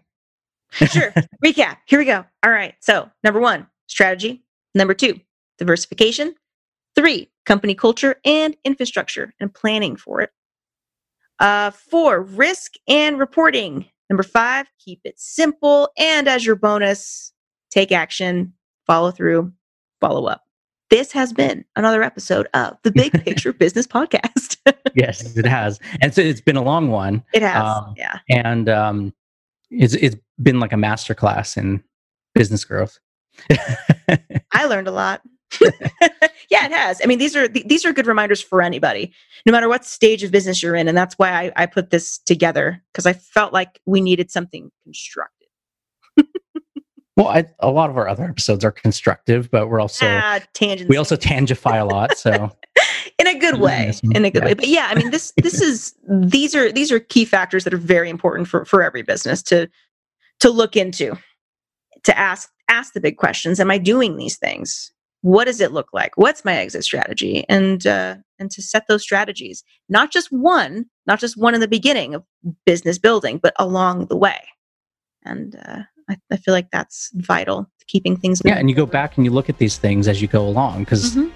Sure. Recap. Here we go. All right. So, number one, strategy. Number two, diversification. Three, company culture and infrastructure and planning for it. Uh, four, risk and reporting. Number five, keep it simple. And as your bonus, take action, follow through, follow up. This has been another episode of the Big Picture Business Podcast. yes, it has. And so it's been a long one. it has. Um, yeah. and um, it's it's been like a masterclass in business growth. I learned a lot. yeah, it has. I mean, these are th- these are good reminders for anybody, no matter what stage of business you're in, and that's why I, I put this together because I felt like we needed something constructive. Well, I, a lot of our other episodes are constructive, but we're also ah, tangents. we also tangify a lot. So in a good way, in a good yeah. way. But yeah, I mean, this this is these are these are key factors that are very important for for every business to to look into, to ask ask the big questions. Am I doing these things? What does it look like? What's my exit strategy? And uh, and to set those strategies, not just one, not just one in the beginning of business building, but along the way. And uh, I, I feel like that's vital to keeping things. yeah, and you go back and you look at these things as you go along because Mhm.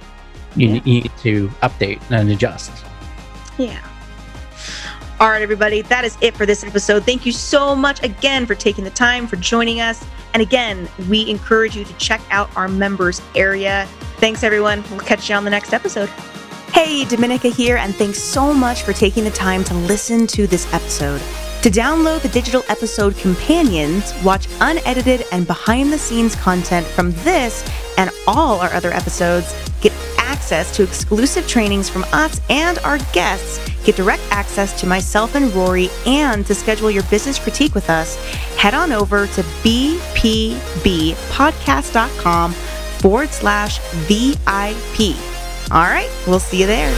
you, Yeah. you need to update and adjust. Yeah. All right, everybody, that is it for this episode. Thank you so much again for taking the time, for joining us. And again, we encourage you to check out our members area. Thanks, everyone. We'll catch you on the next episode. Hey, Dominica here, and thanks so much for taking the time to listen to this episode. To download the digital episode companions, watch unedited and behind the scenes content from this and all our other episodes, get access to exclusive trainings from us and our guests, get direct access to myself and Rory, and to schedule your business critique with us, head on over to bpbpodcast.com forward slash VIP. All right, we'll see you there.